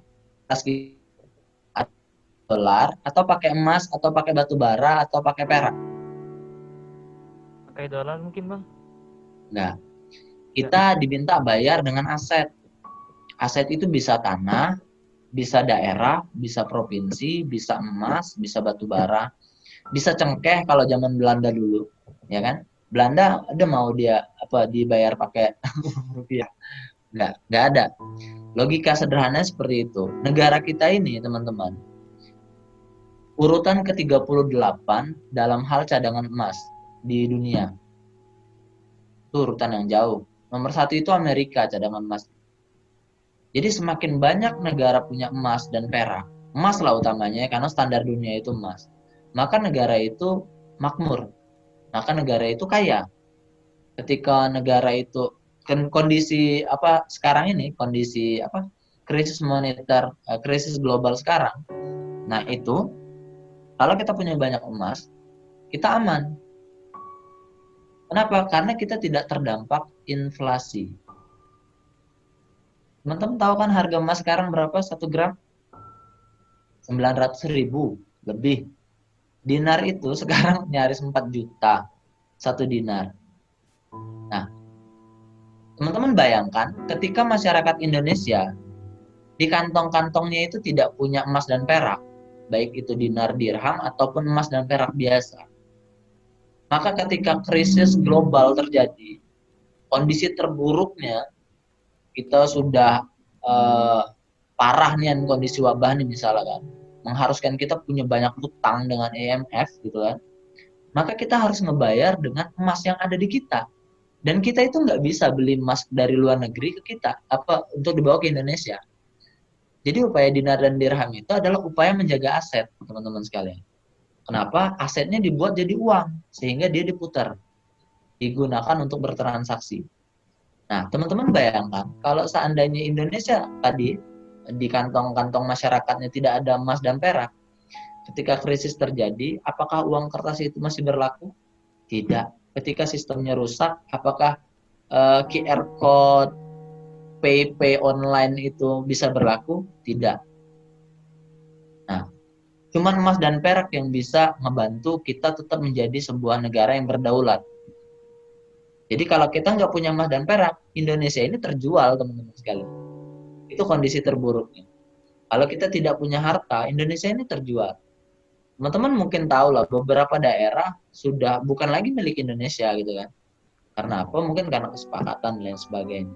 C: dolar atau pakai emas atau pakai batu bara atau pakai perak
B: pakai dolar mungkin bang
C: Enggak. Kita diminta bayar dengan aset. Aset itu bisa tanah, bisa daerah, bisa provinsi, bisa emas, bisa batu bara, bisa cengkeh kalau zaman Belanda dulu, ya kan? Belanda ada mau dia apa dibayar pakai rupiah? Enggak, enggak ada. Logika sederhana seperti itu. Negara kita ini, teman-teman, urutan ke-38 dalam hal cadangan emas di dunia. Itu urutan yang jauh. Nomor satu itu Amerika cadangan emas jadi semakin banyak negara punya emas dan perak, emas lah utamanya karena standar dunia itu emas, maka negara itu makmur, maka negara itu kaya. Ketika negara itu kondisi apa sekarang ini kondisi apa krisis moneter, eh, krisis global sekarang, nah itu kalau kita punya banyak emas, kita aman. Kenapa? Karena kita tidak terdampak inflasi. Teman-teman tahu kan harga emas sekarang berapa satu gram? 900 ribu lebih. Dinar itu sekarang nyaris 4 juta satu dinar. Nah, teman-teman bayangkan ketika masyarakat Indonesia di kantong-kantongnya itu tidak punya emas dan perak, baik itu dinar dirham ataupun emas dan perak biasa. Maka ketika krisis global terjadi, kondisi terburuknya kita sudah uh, parah nih kondisi wabah nih misalnya kan mengharuskan kita punya banyak utang dengan IMF gitu kan maka kita harus ngebayar dengan emas yang ada di kita dan kita itu nggak bisa beli emas dari luar negeri ke kita apa untuk dibawa ke Indonesia Jadi upaya dinar dan dirham itu adalah upaya menjaga aset, teman-teman sekalian. Kenapa? Asetnya dibuat jadi uang, sehingga dia diputar. Digunakan untuk bertransaksi. Nah, teman-teman bayangkan, kalau seandainya Indonesia tadi, di kantong-kantong masyarakatnya tidak ada emas dan perak, ketika krisis terjadi, apakah uang kertas itu masih berlaku? Tidak. Ketika sistemnya rusak, apakah uh, eh, QR code, PayPay online itu bisa berlaku? Tidak. Nah, cuman emas dan perak yang bisa membantu kita tetap menjadi sebuah negara yang berdaulat. Jadi kalau kita nggak punya emas dan perak, Indonesia ini terjual teman-teman sekalian. Itu kondisi terburuknya. Kalau kita tidak punya harta, Indonesia ini terjual. Teman-teman mungkin tahu lah beberapa daerah sudah bukan lagi milik Indonesia gitu kan. Karena apa? Mungkin karena kesepakatan dan lain sebagainya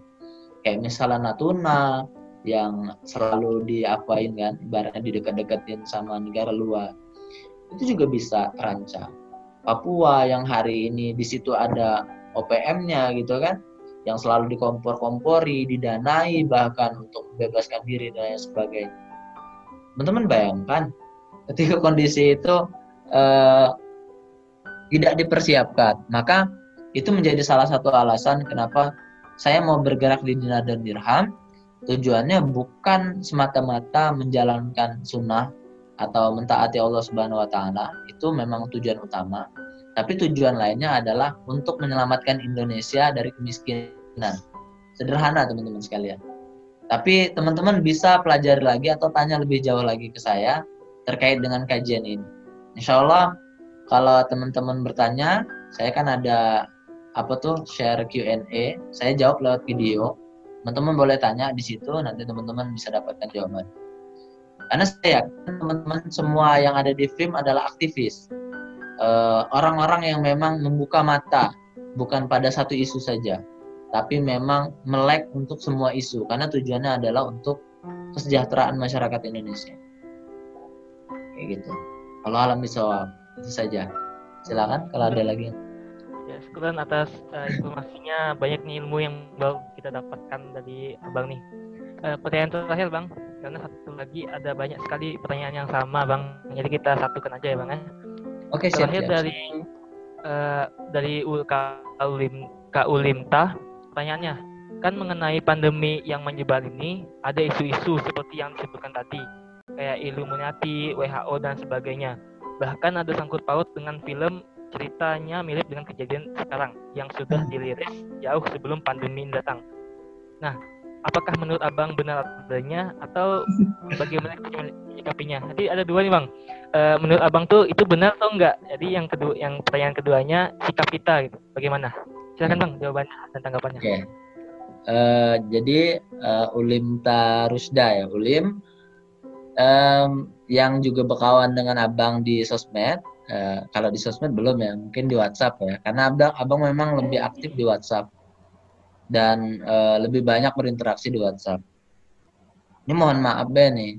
C: kayak misalnya Natuna yang selalu diapain kan ibaratnya didekat-dekatin sama negara luar itu juga bisa terancam Papua yang hari ini di situ ada OPM-nya gitu kan yang selalu dikompor-kompori, didanai bahkan untuk membebaskan diri dan lain sebagainya. Teman-teman bayangkan ketika kondisi itu eh, tidak dipersiapkan, maka itu menjadi salah satu alasan kenapa saya mau bergerak di dinar dan dirham. Tujuannya bukan semata-mata menjalankan sunnah atau mentaati Allah Subhanahu wa taala itu memang tujuan utama tapi tujuan lainnya adalah untuk menyelamatkan Indonesia dari kemiskinan sederhana teman-teman sekalian tapi teman-teman bisa pelajari lagi atau tanya lebih jauh lagi ke saya terkait dengan kajian ini Insya Allah kalau teman-teman bertanya saya kan ada apa tuh share Q&A. Saya jawab lewat video. Teman-teman boleh tanya di situ, nanti teman-teman bisa dapatkan jawaban. Karena saya yakin teman-teman semua yang ada di film adalah aktivis. Eh, orang-orang uh, yang memang membuka mata, bukan pada satu isu saja, tapi memang melek untuk semua isu, karena tujuannya adalah untuk kesejahteraan masyarakat Indonesia. Kayak gitu. Kalau alam bisa itu saja. Silakan kalau ada lagi
B: syukuran atas uh, informasinya banyak nih ilmu yang baru kita dapatkan dari abang nih uh, pertanyaan terakhir bang karena satu lagi ada banyak sekali pertanyaan yang sama bang jadi kita satukan aja ya bang ya
C: oke okay, siap,
B: terakhir siap. dari uh, dari Ulim Kaulimta pertanyaannya kan mengenai pandemi yang menyebar ini ada isu-isu seperti yang disebutkan tadi kayak Illuminati, WHO dan sebagainya bahkan ada sangkut paut dengan film ceritanya mirip dengan kejadian sekarang yang sudah diliris jauh sebelum pandemi datang. Nah, apakah menurut abang benar adanya atau bagaimana menyikapinya? Jadi ada dua nih bang. E, menurut abang tuh itu benar atau enggak? Jadi yang kedua, yang pertanyaan keduanya sikap kita gitu. Bagaimana? Silakan bang jawabannya dan tanggapannya. Okay.
C: Uh, eh, jadi uh, Ulim Tarusda ya Ulim um, yang juga berkawan dengan abang di sosmed Eh, kalau di sosmed belum ya, mungkin di WhatsApp ya. Karena abang, abang memang lebih aktif di WhatsApp dan uh, lebih banyak berinteraksi di WhatsApp. Ini mohon maaf deh nih.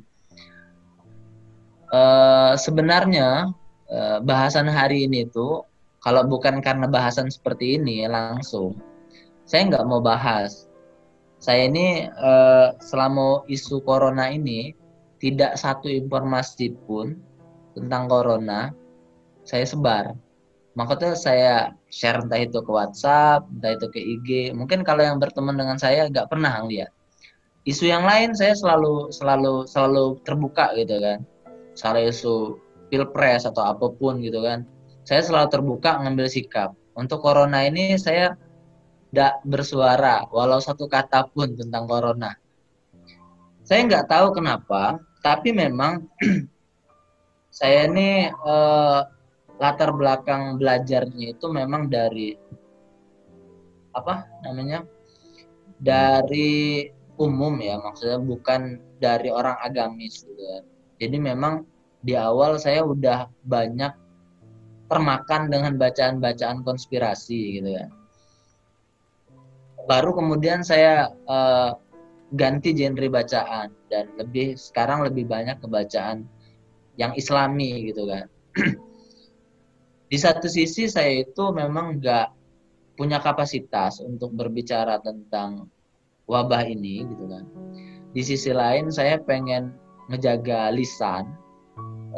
C: Uh, sebenarnya uh, bahasan hari ini tuh kalau bukan karena bahasan seperti ini langsung, saya nggak mau bahas. Saya ini uh, selama isu corona ini tidak satu informasi pun tentang corona saya sebar makanya saya share entah itu ke WhatsApp entah itu ke IG mungkin kalau yang berteman dengan saya nggak pernah lihat isu yang lain saya selalu selalu selalu terbuka gitu kan. Misalnya isu pilpres atau apa pun gitu kan. Saya selalu terbuka ngambil sikap. Untuk corona ini saya tidak bersuara walau satu kata pun tentang corona. Saya nggak tahu kenapa tapi memang saya ini eh, latar belakang belajarnya itu memang dari apa namanya dari umum ya maksudnya bukan dari orang agamis gitu ya. Jadi memang di awal saya udah banyak termakan dengan bacaan-bacaan konspirasi gitu ya. Baru kemudian saya uh, ganti genre bacaan dan lebih sekarang lebih banyak kebacaan yang islami gitu kan. di satu sisi saya itu memang nggak punya kapasitas untuk berbicara tentang wabah ini gitu kan. Di sisi lain saya pengen ngejaga lisan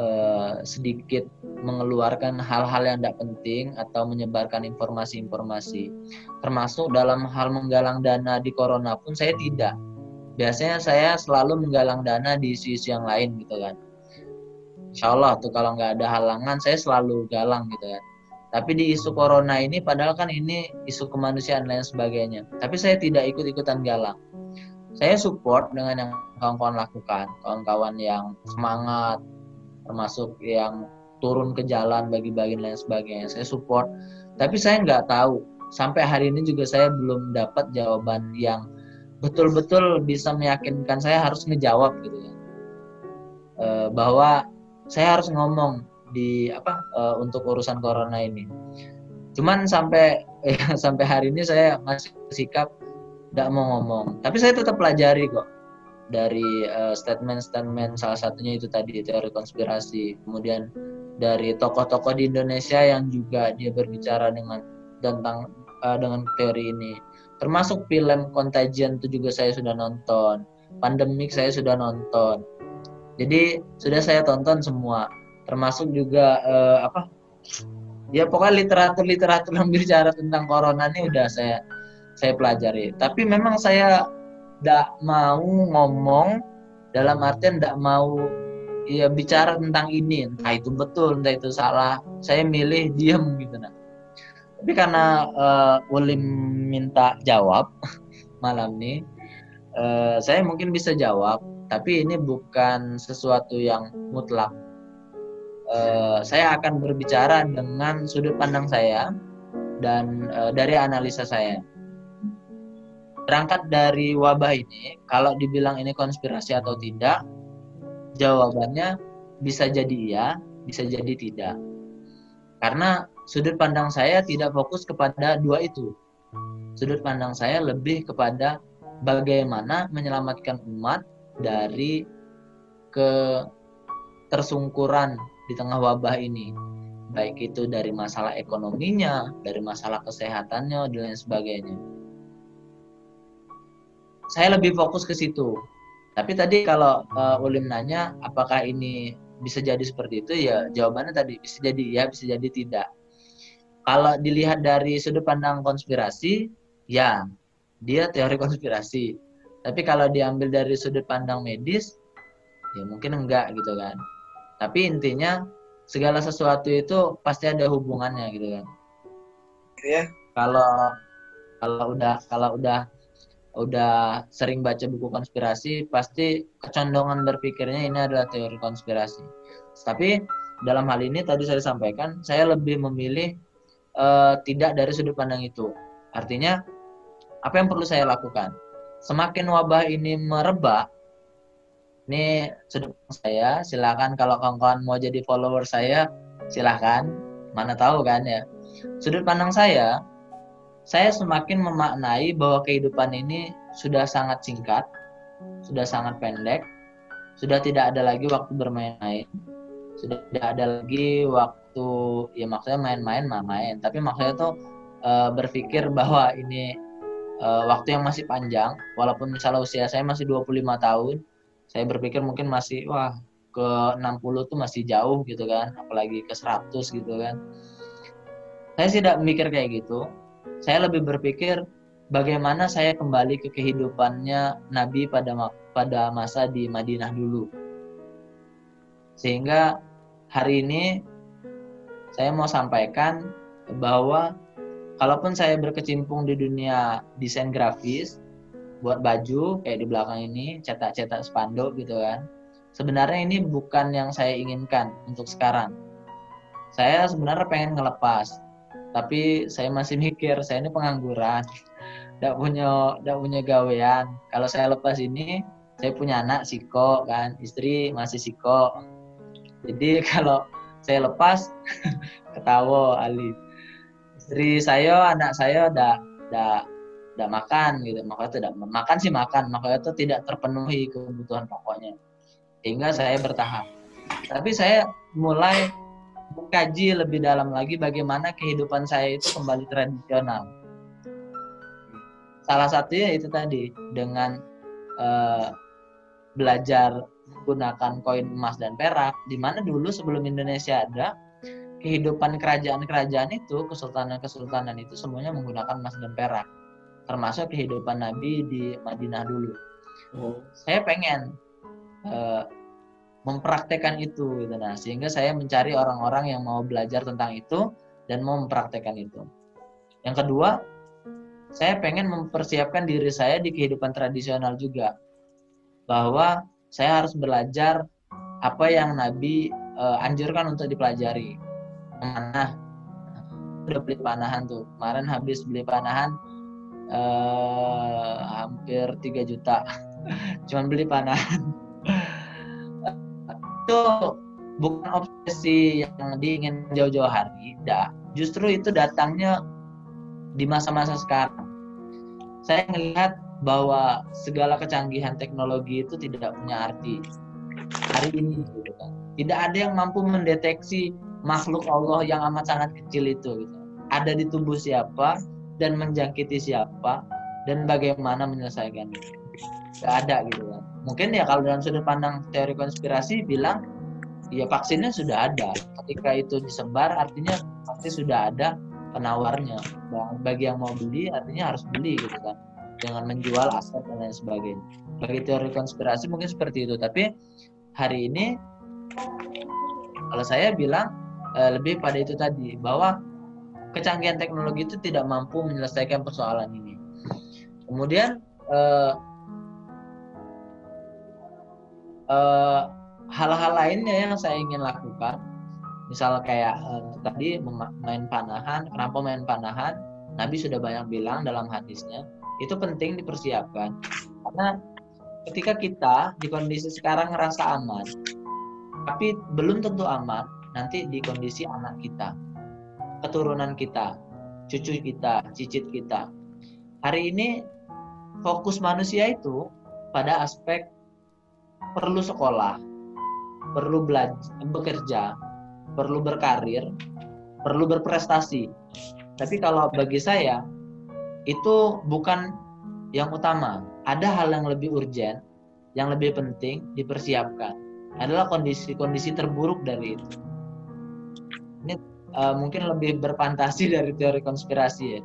C: eh, sedikit mengeluarkan hal-hal yang tidak penting atau menyebarkan informasi-informasi. Termasuk dalam hal menggalang dana di corona pun saya tidak. Biasanya saya selalu menggalang dana di isu-isu yang lain gitu kan Insya Allah tuh kalau nggak ada halangan saya selalu galang gitu kan tapi di isu corona ini padahal kan ini isu kemanusiaan lain sebagainya. Tapi saya tidak ikut-ikutan galang. Saya support dengan yang kawan-kawan lakukan kawan-kawan yang semangat termasuk yang turun ke jalan bagi-bagi lain sebagainya. Saya support. Tapi saya nggak tahu sampai hari ini juga saya belum dapat jawaban yang betul-betul bisa meyakinkan saya harus ngejawab gitu ya. E, bahwa saya harus ngomong di apa uh, untuk urusan corona ini. Cuman sampai ya, sampai hari ini saya masih sikap tidak mau ngomong. Tapi saya tetap pelajari kok dari uh, statement-statement salah satunya itu tadi teori konspirasi. Kemudian dari tokoh-tokoh di Indonesia yang juga dia berbicara dengan tentang uh, dengan teori ini. Termasuk film Contagion itu juga saya sudah nonton. Pandemik saya sudah nonton. Jadi sudah saya tonton semua. Termasuk juga uh, apa? Ya pokoknya literatur literatur yang bicara tentang corona ini udah saya saya pelajari. Tapi memang saya tidak mau ngomong dalam artian tidak mau ya bicara tentang ini. Entah itu betul entah itu salah. Saya milih diam gitu nah tapi karena uh, Ulim minta jawab malam ini uh, saya mungkin bisa jawab tapi ini bukan sesuatu yang mutlak uh, saya akan berbicara dengan sudut pandang saya dan uh, dari analisa saya. Berangkat dari wabah ini, kalau dibilang ini konspirasi atau tidak, jawabannya bisa jadi iya, bisa jadi tidak. Karena sudut pandang saya tidak fokus kepada dua itu. Sudut pandang saya lebih kepada bagaimana menyelamatkan umat dari ketersungkuran di tengah wabah ini baik itu dari masalah ekonominya, dari masalah kesehatannya dan lain sebagainya. Saya lebih fokus ke situ. Tapi tadi kalau uh, Ulim nanya apakah ini bisa jadi seperti itu ya jawabannya tadi bisa jadi ya bisa jadi tidak. Kalau dilihat dari sudut pandang konspirasi ya dia teori konspirasi. Tapi kalau diambil dari sudut pandang medis ya mungkin enggak gitu kan. Tapi intinya segala sesuatu itu pasti ada hubungannya gitu kan.
E: Ya
C: kalau kalau udah kalau udah udah sering baca buku konspirasi pasti kecondongan berpikirnya ini adalah teori konspirasi. Tapi dalam hal ini tadi saya sampaikan saya lebih memilih uh, tidak dari sudut pandang itu. Artinya apa yang perlu saya lakukan semakin wabah ini merebak ini sudut saya silakan kalau kawan-kawan mau jadi follower saya silahkan mana tahu kan ya. Sudut pandang saya saya semakin memaknai bahwa kehidupan ini sudah sangat singkat sudah sangat pendek sudah tidak ada lagi waktu bermain-main sudah tidak ada lagi waktu ya maksudnya main-main main tapi maksudnya tuh e, berpikir bahwa ini e, waktu yang masih panjang walaupun misalnya usia saya masih 25 tahun saya berpikir mungkin masih wah ke 60 tuh masih jauh gitu kan apalagi ke 100 gitu kan. Saya tidak mikir kayak gitu. Saya lebih berpikir bagaimana saya kembali ke kehidupannya Nabi pada pada masa di Madinah dulu. Sehingga hari ini saya mau sampaikan bahwa kalaupun saya berkecimpung di dunia desain grafis buat baju kayak di belakang ini cetak-cetak spanduk gitu kan sebenarnya ini bukan yang saya inginkan untuk sekarang. Saya sebenarnya pengen ngelepas tapi saya masih mikir saya ini pengangguran tidak punya tidak punya gawean. Kalau saya lepas ini saya punya anak siko kan istri masih siko. Jadi kalau saya lepas ketawa Ali istri saya anak saya udah udah tidak makan gitu. Makanya tidak makan sih makan. Makanya itu tidak terpenuhi kebutuhan pokoknya. Sehingga saya bertahan. Tapi saya mulai mengkaji lebih dalam lagi bagaimana kehidupan saya itu kembali tradisional. Salah satunya itu tadi dengan uh, belajar menggunakan koin emas dan perak di mana dulu sebelum Indonesia ada kehidupan kerajaan-kerajaan itu kesultanan-kesultanan itu semuanya menggunakan emas dan perak. Termasuk kehidupan Nabi di Madinah dulu.
A: Oh.
C: saya pengen eh, mempraktekkan itu gitu. Nah sehingga saya mencari orang-orang yang mau belajar tentang itu dan mau mempraktekkan itu. Yang kedua saya pengen mempersiapkan diri saya di kehidupan tradisional juga. Bahwa saya harus belajar apa yang Nabi eh, anjurkan untuk dipelajari memanah udah beli panahan tuh. Kemarin habis beli panahan eh, hampir 3 juta. Cuman beli panahan. Itu bukan obsesi yang diingin jauh-jauh hari dah justru itu datangnya di masa-masa sekarang. Saya melihat bahwa segala kecanggihan teknologi itu tidak punya arti. Hari ini gitu kan. tidak ada yang mampu mendeteksi makhluk Allah yang amat sangat kecil itu gitu. ada di tubuh siapa dan menjangkiti siapa dan bagaimana menyelesaikannya nggak ada gitu kan. Mungkin ya kalau dalam sudut pandang teori konspirasi bilang ya vaksinnya sudah ada. Ketika itu disebar artinya pasti sudah ada penawarnya. Bagi yang mau beli artinya harus beli gitu kan. Dengan menjual aset dan lain sebagainya. Bagi teori konspirasi mungkin seperti itu. Tapi hari ini kalau saya bilang eh, lebih pada itu tadi bahwa kecanggihan teknologi itu tidak mampu menyelesaikan persoalan ini. Kemudian eh, eh, hal-hal lainnya yang saya ingin lakukan misal kayak eh, tadi main panahan kenapa main panahan? Nabi sudah banyak bilang dalam hadisnya itu penting dipersiapkan. Karena ketika kita di kondisi sekarang ngerasa aman tapi belum tentu aman nanti di kondisi anak kita keturunan kita cucu kita cicit kita hari ini fokus manusia itu pada aspek perlu sekolah perlu belajar bekerja perlu berkarir perlu berprestasi tapi kalau bagi saya itu bukan yang utama. Ada hal yang lebih urgent, yang lebih penting dipersiapkan. Adalah kondisi-kondisi terburuk dari itu. Eh, mungkin lebih berfantasi dari teori konspirasi ya.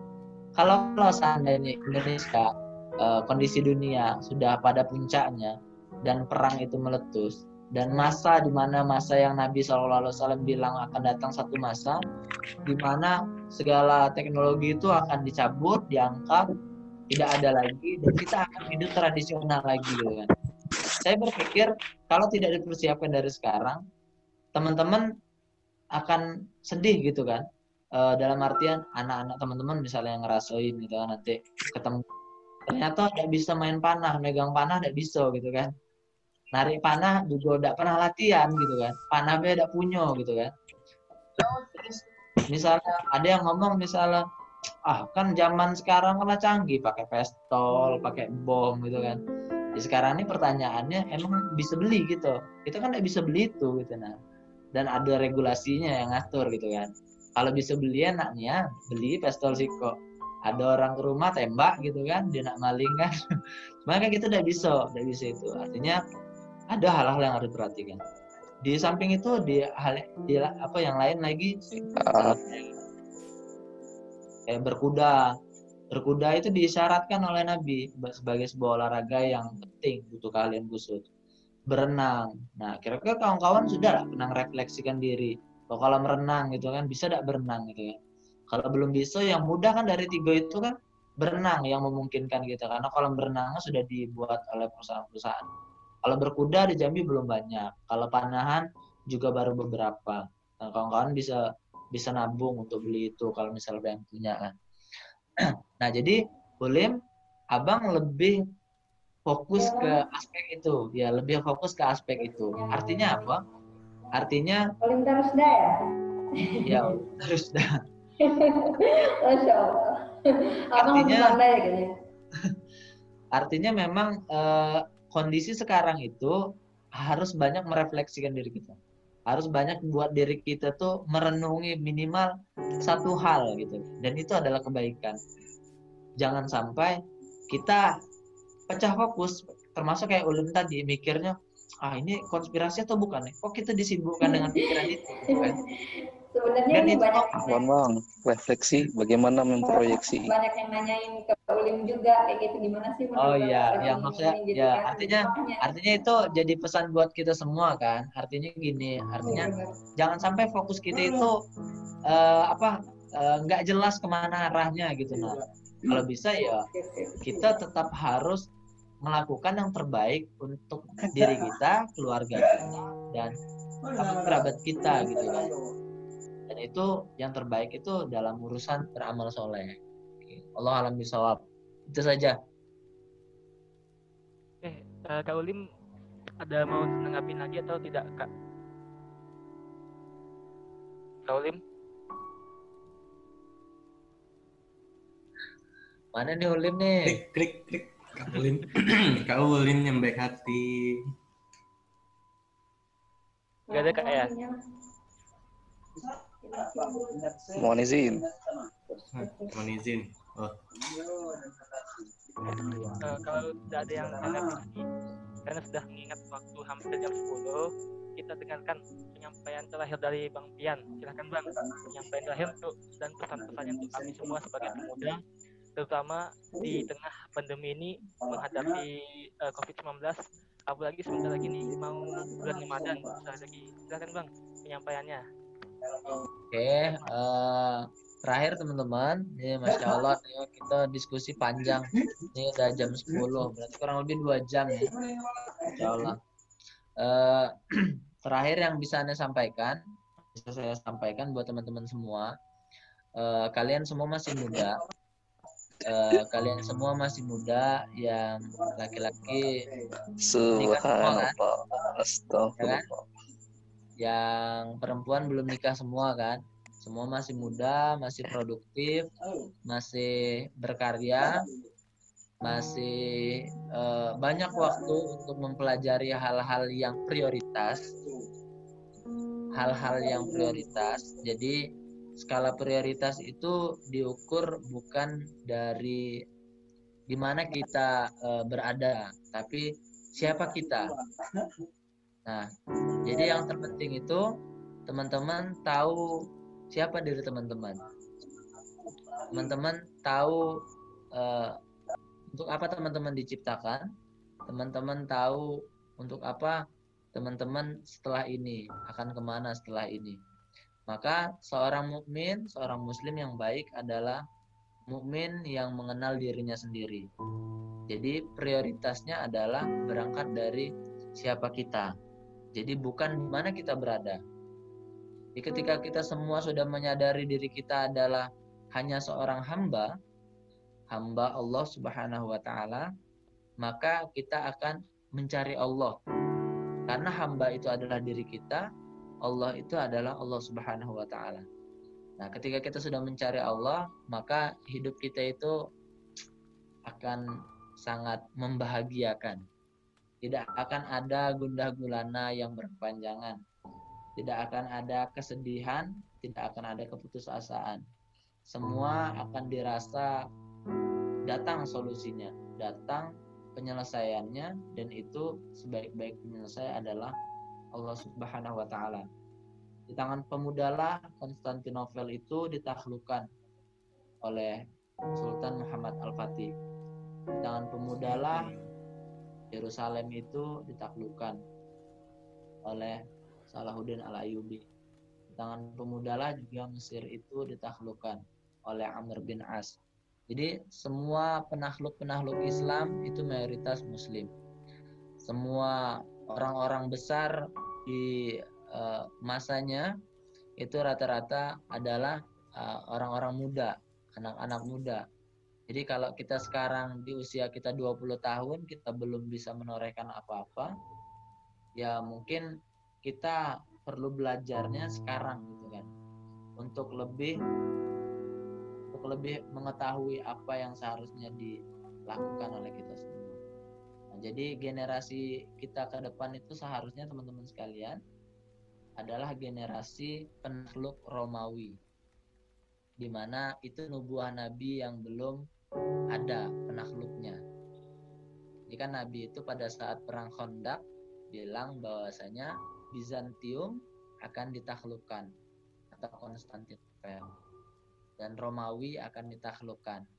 C: Kalau, seandainya Indonesia eh, kondisi dunia sudah pada puncaknya dan perang itu meletus dan masa di mana masa yang Nabi SAW bilang akan datang satu masa di mana segala teknologi itu akan dicabut, diangkat, tidak ada lagi, dan kita akan hidup tradisional lagi, gitu kan. Saya berpikir kalau tidak dipersiapkan dari sekarang, teman-teman akan sedih gitu kan. E, dalam artian anak-anak teman-teman misalnya yang ngerasain gitu kan nanti ketemu ternyata tidak bisa main panah, megang panah tidak bisa gitu kan. Narik panah juga tidak pernah latihan gitu kan. Panah beda punya gitu kan. Terus misalnya ada yang ngomong misalnya ah kan zaman sekarang kan canggih pakai pistol pakai bom gitu kan di sekarang ini pertanyaannya emang bisa beli gitu kita kan nggak bisa beli itu gitu nah dan ada regulasinya yang ngatur gitu kan. Kalau bisa beli enaknya beli pistol siko ada orang ke rumah tembak gitu kan dia nak maling kan. Cuma kan kita tidak bisa tidak bisa itu. Artinya ada hal-hal yang harus diperhatikan. Di samping itu di hal di apa yang lain lagi? Kayak berkuda. Berkuda itu disyaratkan oleh Nabi sebagai sebuah olahraga yang penting butuh kalian khusus berenang nah kira-kira kawan-kawan sudah lah pernah refleksikan diri bahwa kalau merenang gitu kan bisa tidak berenang gitu ya kalau belum bisa yang mudah kan dari tiga itu kan berenang yang memungkinkan kita karena kolam berenangnya sudah dibuat oleh perusahaan-perusahaan kalau berkuda di Jambi belum banyak. Kalau panahan juga baru beberapa. Nah, kawan-kawan bisa bisa nabung untuk beli itu kalau misalnya yang punya kan. nah, jadi boleh abang lebih fokus ke aspek itu, ya lebih fokus ke aspek itu. Artinya apa? Artinya
G: Paling terus dah ya?
C: ya harus dah.
G: Masya Allah. Abang
C: Artinya-
G: kayaknya.
C: Artinya memang eh, kondisi sekarang itu harus banyak merefleksikan diri kita. Harus banyak buat diri kita tuh merenungi minimal satu hal gitu. Dan itu adalah kebaikan. Jangan sampai kita pecah fokus. termasuk kayak ulun tadi mikirnya ah ini konspirasi atau bukan nih kok kita disibukkan dengan pikiran itu gitu kan
G: Sebenarnya
C: Dan
G: ini
C: itu
G: banyak
H: Mohon bang, refleksi bagaimana memproyeksi.
G: banyak yang nanyain ke Ulim juga kayak gitu gimana sih
C: oh iya ya maksudnya
G: ini, gitu
C: ya
G: kan.
C: artinya
G: Makanya,
C: artinya itu jadi pesan buat kita semua kan artinya gini artinya
G: benar.
C: jangan sampai fokus kita itu eh, apa eh, nggak jelas ke mana arahnya gitu nah kalau bisa ya kita tetap harus melakukan yang terbaik untuk diri kita keluarga kita dan apa kerabat kita gitu kan. Dan itu yang terbaik itu dalam urusan beramal soleh. Allah alam bisawab. Itu saja.
B: Eh, eh, Kak Ulim ada mau nanggapin lagi atau tidak, Kak? Kak Ulim?
C: mana nih Ulim nih?
A: Klik klik klik kak ulin kak ulin yang baik hati
B: Gak ada, Kak, ya?
H: Mohon izin.
A: Mohon izin oh
B: Eh, kalau tidak ada yang nanggapin lagi, karena sudah mengingat waktu hampir jam 10, kita dengarkan penyampaian terakhir dari Bang Pian. Silahkan Bang, penyampaian terakhir untuk dan pesan-pesannya untuk kami semua sebagai pemuda, terutama di tengah pandemi ini menghadapi eh, COVID-19, apalagi sebentar lagi nih mau bulan Ramadan, sebentar lagi. Silahkan Bang, penyampaiannya.
C: Oke, eh, terakhir teman-teman, ini masya Allah nih, kita diskusi panjang. Ini udah jam 10, berarti kurang lebih dua jam ya. Masya Allah. Eh, terakhir yang bisa anda sampaikan, bisa saya sampaikan buat teman-teman semua, eh, kalian semua masih muda. Eh, kalian semua masih muda yang laki-laki.
H: Subhanallah. Astagfirullah.
C: yang perempuan belum nikah semua kan? Semua masih muda masih produktif masih berkarya masih eh, banyak waktu untuk mempelajari hal-hal yang prioritas. Hal-hal yang prioritas. Jadi skala prioritas itu diukur bukan dari di mana kita eh, berada tapi siapa kita nah jadi yang terpenting itu teman-teman tahu siapa diri teman-teman. Teman-teman tahu eh, untuk apa teman-teman diciptakan. Teman-teman tahu untuk apa teman-teman setelah ini akan ke mana setelah ini. Maka seorang mukmin, seorang muslim yang baik adalah mukmin yang mengenal dirinya sendiri. Jadi prioritasnya adalah berangkat dari siapa kita. Jadi bukan di mana kita berada. Jadi ketika kita semua sudah menyadari diri kita adalah hanya seorang hamba, hamba Allah Subhanahu wa taala, maka kita akan mencari Allah. Karena hamba itu adalah diri kita, Allah itu adalah Allah Subhanahu wa taala. Nah, ketika kita sudah mencari Allah, maka hidup kita itu akan sangat membahagiakan. Tidak akan ada gundah gulana yang berkepanjangan. Tidak akan ada kesedihan, tidak akan ada keputusasaan. Semua akan dirasa datang solusinya, datang penyelesaiannya dan itu sebaik-baik penyelesaian adalah Allah Subhanahu wa taala. Di tangan pemudalah Konstantinopel itu ditaklukkan oleh Sultan Muhammad Al-Fatih. Di tangan pemudalah Yerusalem itu ditaklukkan oleh Salahuddin Al-Ayyubi. Di tangan pemudalah juga Mesir itu ditaklukkan oleh Amr bin As. Jadi semua penakluk-penakluk Islam itu mayoritas Muslim. Semua orang-orang besar di uh, masanya itu rata-rata adalah uh, orang-orang muda, anak-anak muda. Jadi kalau kita sekarang di usia kita 20 tahun kita belum bisa menorehkan apa-apa, ya mungkin kita perlu belajarnya sekarang gitu kan. Untuk lebih untuk lebih mengetahui apa yang seharusnya dilakukan oleh kita semua. Nah, jadi generasi kita ke depan itu seharusnya teman-teman sekalian adalah generasi penakluk Romawi. Di mana itu nubuah nabi yang belum ada penakluknya. Jadi kan Nabi itu pada saat perang Khandaq bilang bahwasanya Bizantium akan ditaklukkan atau Konstantinopel dan Romawi akan ditaklukkan.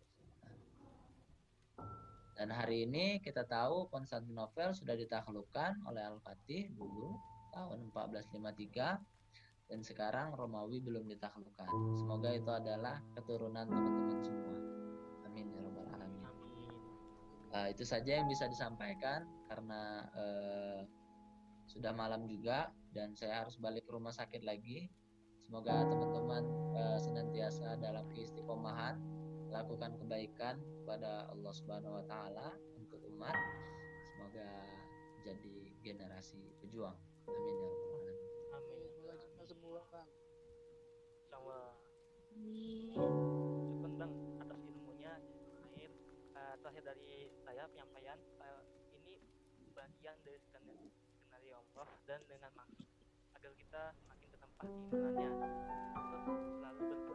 C: Dan hari ini kita tahu Konstantinopel sudah ditaklukkan oleh Al-Fatih dulu tahun 1453 dan sekarang Romawi belum ditaklukkan. Semoga itu adalah keturunan teman-teman semua. Amin ya rabbal alamin. Uh, itu saja yang bisa disampaikan karena uh, sudah malam juga dan saya harus balik ke rumah sakit lagi. Semoga teman-teman uh, senantiasa dalam keistiqomahan lakukan kebaikan kepada Allah Subhanahu wa taala untuk umat. Semoga jadi generasi pejuang. Amin ya rabbal alamin.
B: Amin.
I: kita semua bang
B: Sama. Syukur bang atas ilmunya. Terakhir, uh, terakhir dari saya penyampaian uh, ini bagian dari skenario skenario Allah dan dengan maksud agar kita semakin bertempat imannya terus selalu berdoa